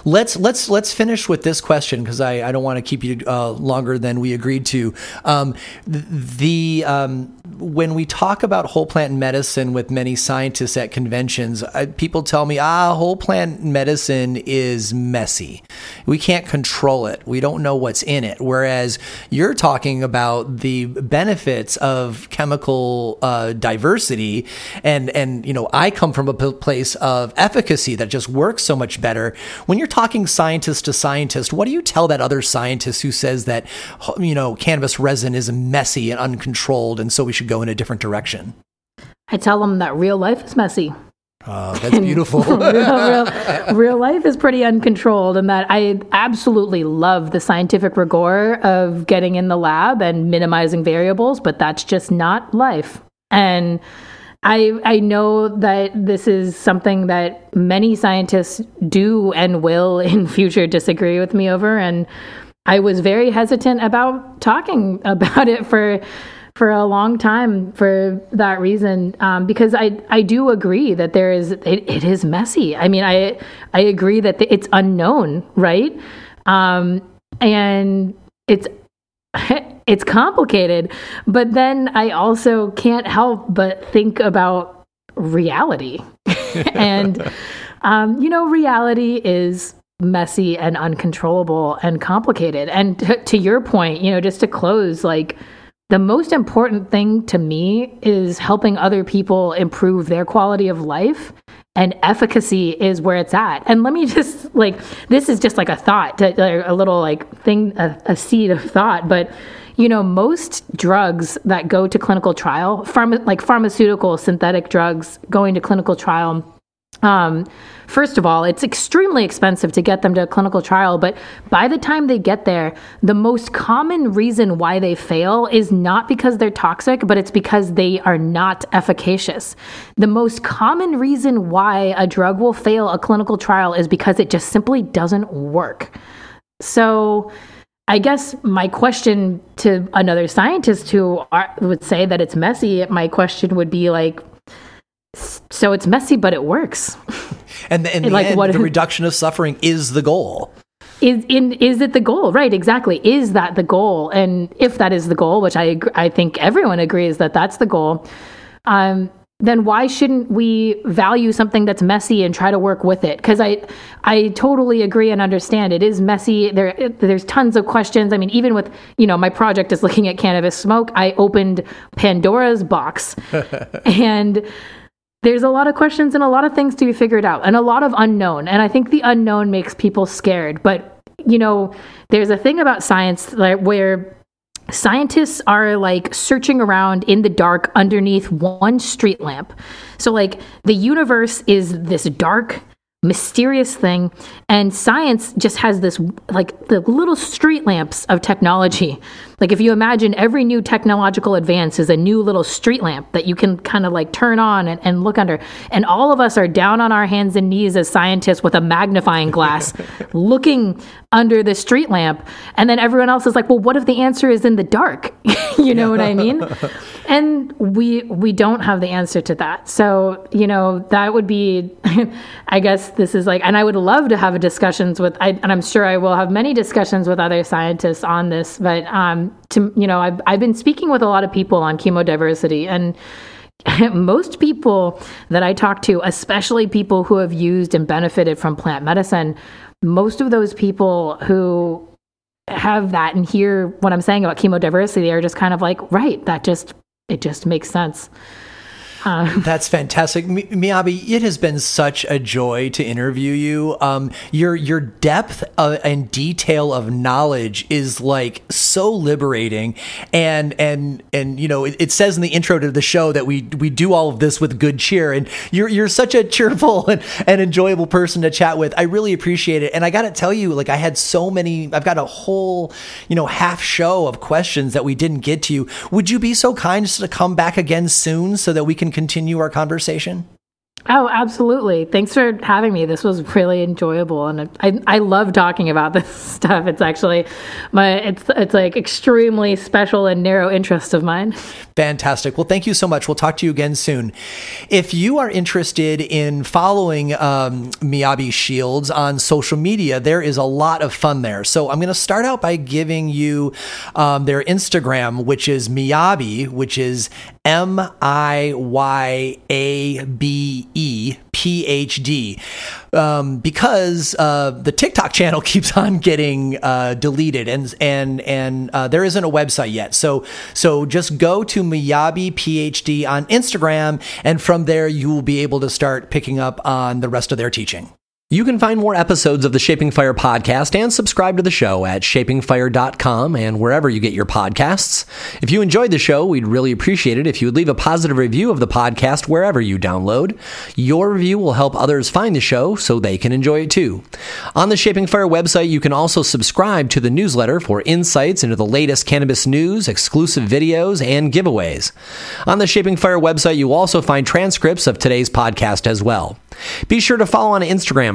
let's let's let's finish with this question because I, I don't want to keep you uh, longer than we agreed to um, the um, when we talk about whole plant medicine with many scientists at conventions, uh, people tell me, ah, whole plant medicine is messy. We can't control it. We don't know what's in it. Whereas you're talking about the benefits of chemical uh, diversity, and and you know, I come from a place of efficacy that just works so much better. When you're talking scientist to scientist, what do you tell that other scientist who says that you know cannabis resin is messy and uncontrolled, and so we should should go in a different direction? I tell them that real life is messy. Oh, that's beautiful. real, real, real, life is pretty uncontrolled, and that I absolutely love the scientific rigor of getting in the lab and minimizing variables, but that's just not life. And I I know that this is something that many scientists do and will in future disagree with me over, and I was very hesitant about talking about it for for a long time for that reason um, because I I do agree that there is it, it is messy. I mean I I agree that it's unknown, right? Um, and it's it's complicated, but then I also can't help but think about reality, and um, you know reality is messy and uncontrollable and complicated. And t- to your point, you know, just to close, like the most important thing to me is helping other people improve their quality of life and efficacy is where it's at. And let me just like this is just like a thought uh, a little like thing a, a seed of thought but you know most drugs that go to clinical trial pharma, like pharmaceutical synthetic drugs going to clinical trial um, first of all, it's extremely expensive to get them to a clinical trial, but by the time they get there, the most common reason why they fail is not because they're toxic, but it's because they are not efficacious. The most common reason why a drug will fail a clinical trial is because it just simply doesn't work. So, I guess my question to another scientist who are, would say that it's messy, my question would be like, so it's messy, but it works. And, and, like end, what, the reduction of suffering is the goal. Is in is it the goal? Right, exactly. Is that the goal? And if that is the goal, which I I think everyone agrees that that's the goal, um, then why shouldn't we value something that's messy and try to work with it? Because I, I totally agree and understand it is messy. There, there's tons of questions. I mean, even with you know, my project is looking at cannabis smoke. I opened Pandora's box, and there's a lot of questions and a lot of things to be figured out, and a lot of unknown. And I think the unknown makes people scared. But you know, there's a thing about science where scientists are like searching around in the dark underneath one street lamp. So, like, the universe is this dark, mysterious thing, and science just has this like the little street lamps of technology like if you imagine every new technological advance is a new little street lamp that you can kind of like turn on and, and look under. And all of us are down on our hands and knees as scientists with a magnifying glass looking under the street lamp. And then everyone else is like, well, what if the answer is in the dark? you know what I mean? And we we don't have the answer to that. So, you know, that would be I guess this is like and I would love to have discussions with I, and I'm sure I will have many discussions with other scientists on this, but um Um, to you know I've, I've been speaking with a lot of people on chemodiversity and most people that I talk to, especially people who have used and benefited from plant medicine, most of those people who have that and hear what I'm saying about chemodiversity are just kind of like, right, that just it just makes sense. That's fantastic, Miyabi. It has been such a joy to interview you. Um, your your depth and detail of knowledge is like so liberating, and and and you know it, it, says in the intro to the show that we we do all of this with good cheer, and you're you're such a cheerful and, and enjoyable person to chat with. I really appreciate it, and I got to tell you, like I had so many. I've got a whole you know half show of questions that we didn't get to. You. Would you be so kind to come back again soon so that we can continue our conversation? Oh, absolutely. Thanks for having me. This was really enjoyable and I I love talking about this stuff. It's actually my it's it's like extremely special and narrow interest of mine. Fantastic. Well, thank you so much. We'll talk to you again soon. If you are interested in following um, Miyabi Shields on social media, there is a lot of fun there. So I'm going to start out by giving you um, their Instagram, which is Miyabi, which is M I Y A B E PhD um, because uh, the TikTok channel keeps on getting uh, deleted and and and uh, there isn't a website yet. So so just go to Miyabi PhD on Instagram, and from there you will be able to start picking up on the rest of their teaching. You can find more episodes of the Shaping Fire podcast and subscribe to the show at shapingfire.com and wherever you get your podcasts. If you enjoyed the show, we'd really appreciate it if you would leave a positive review of the podcast wherever you download. Your review will help others find the show so they can enjoy it too. On the Shaping Fire website, you can also subscribe to the newsletter for insights into the latest cannabis news, exclusive videos, and giveaways. On the Shaping Fire website, you also find transcripts of today's podcast as well. Be sure to follow on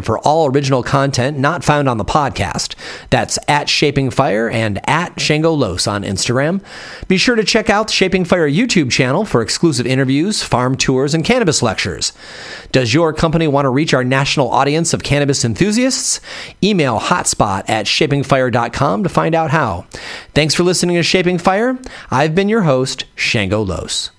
For all original content not found on the podcast. That's at Shaping Fire and at Shango Los on Instagram. Be sure to check out the Shaping Fire YouTube channel for exclusive interviews, farm tours, and cannabis lectures. Does your company want to reach our national audience of cannabis enthusiasts? Email hotspot at shapingfire.com to find out how. Thanks for listening to Shaping Fire. I've been your host, Shango Los.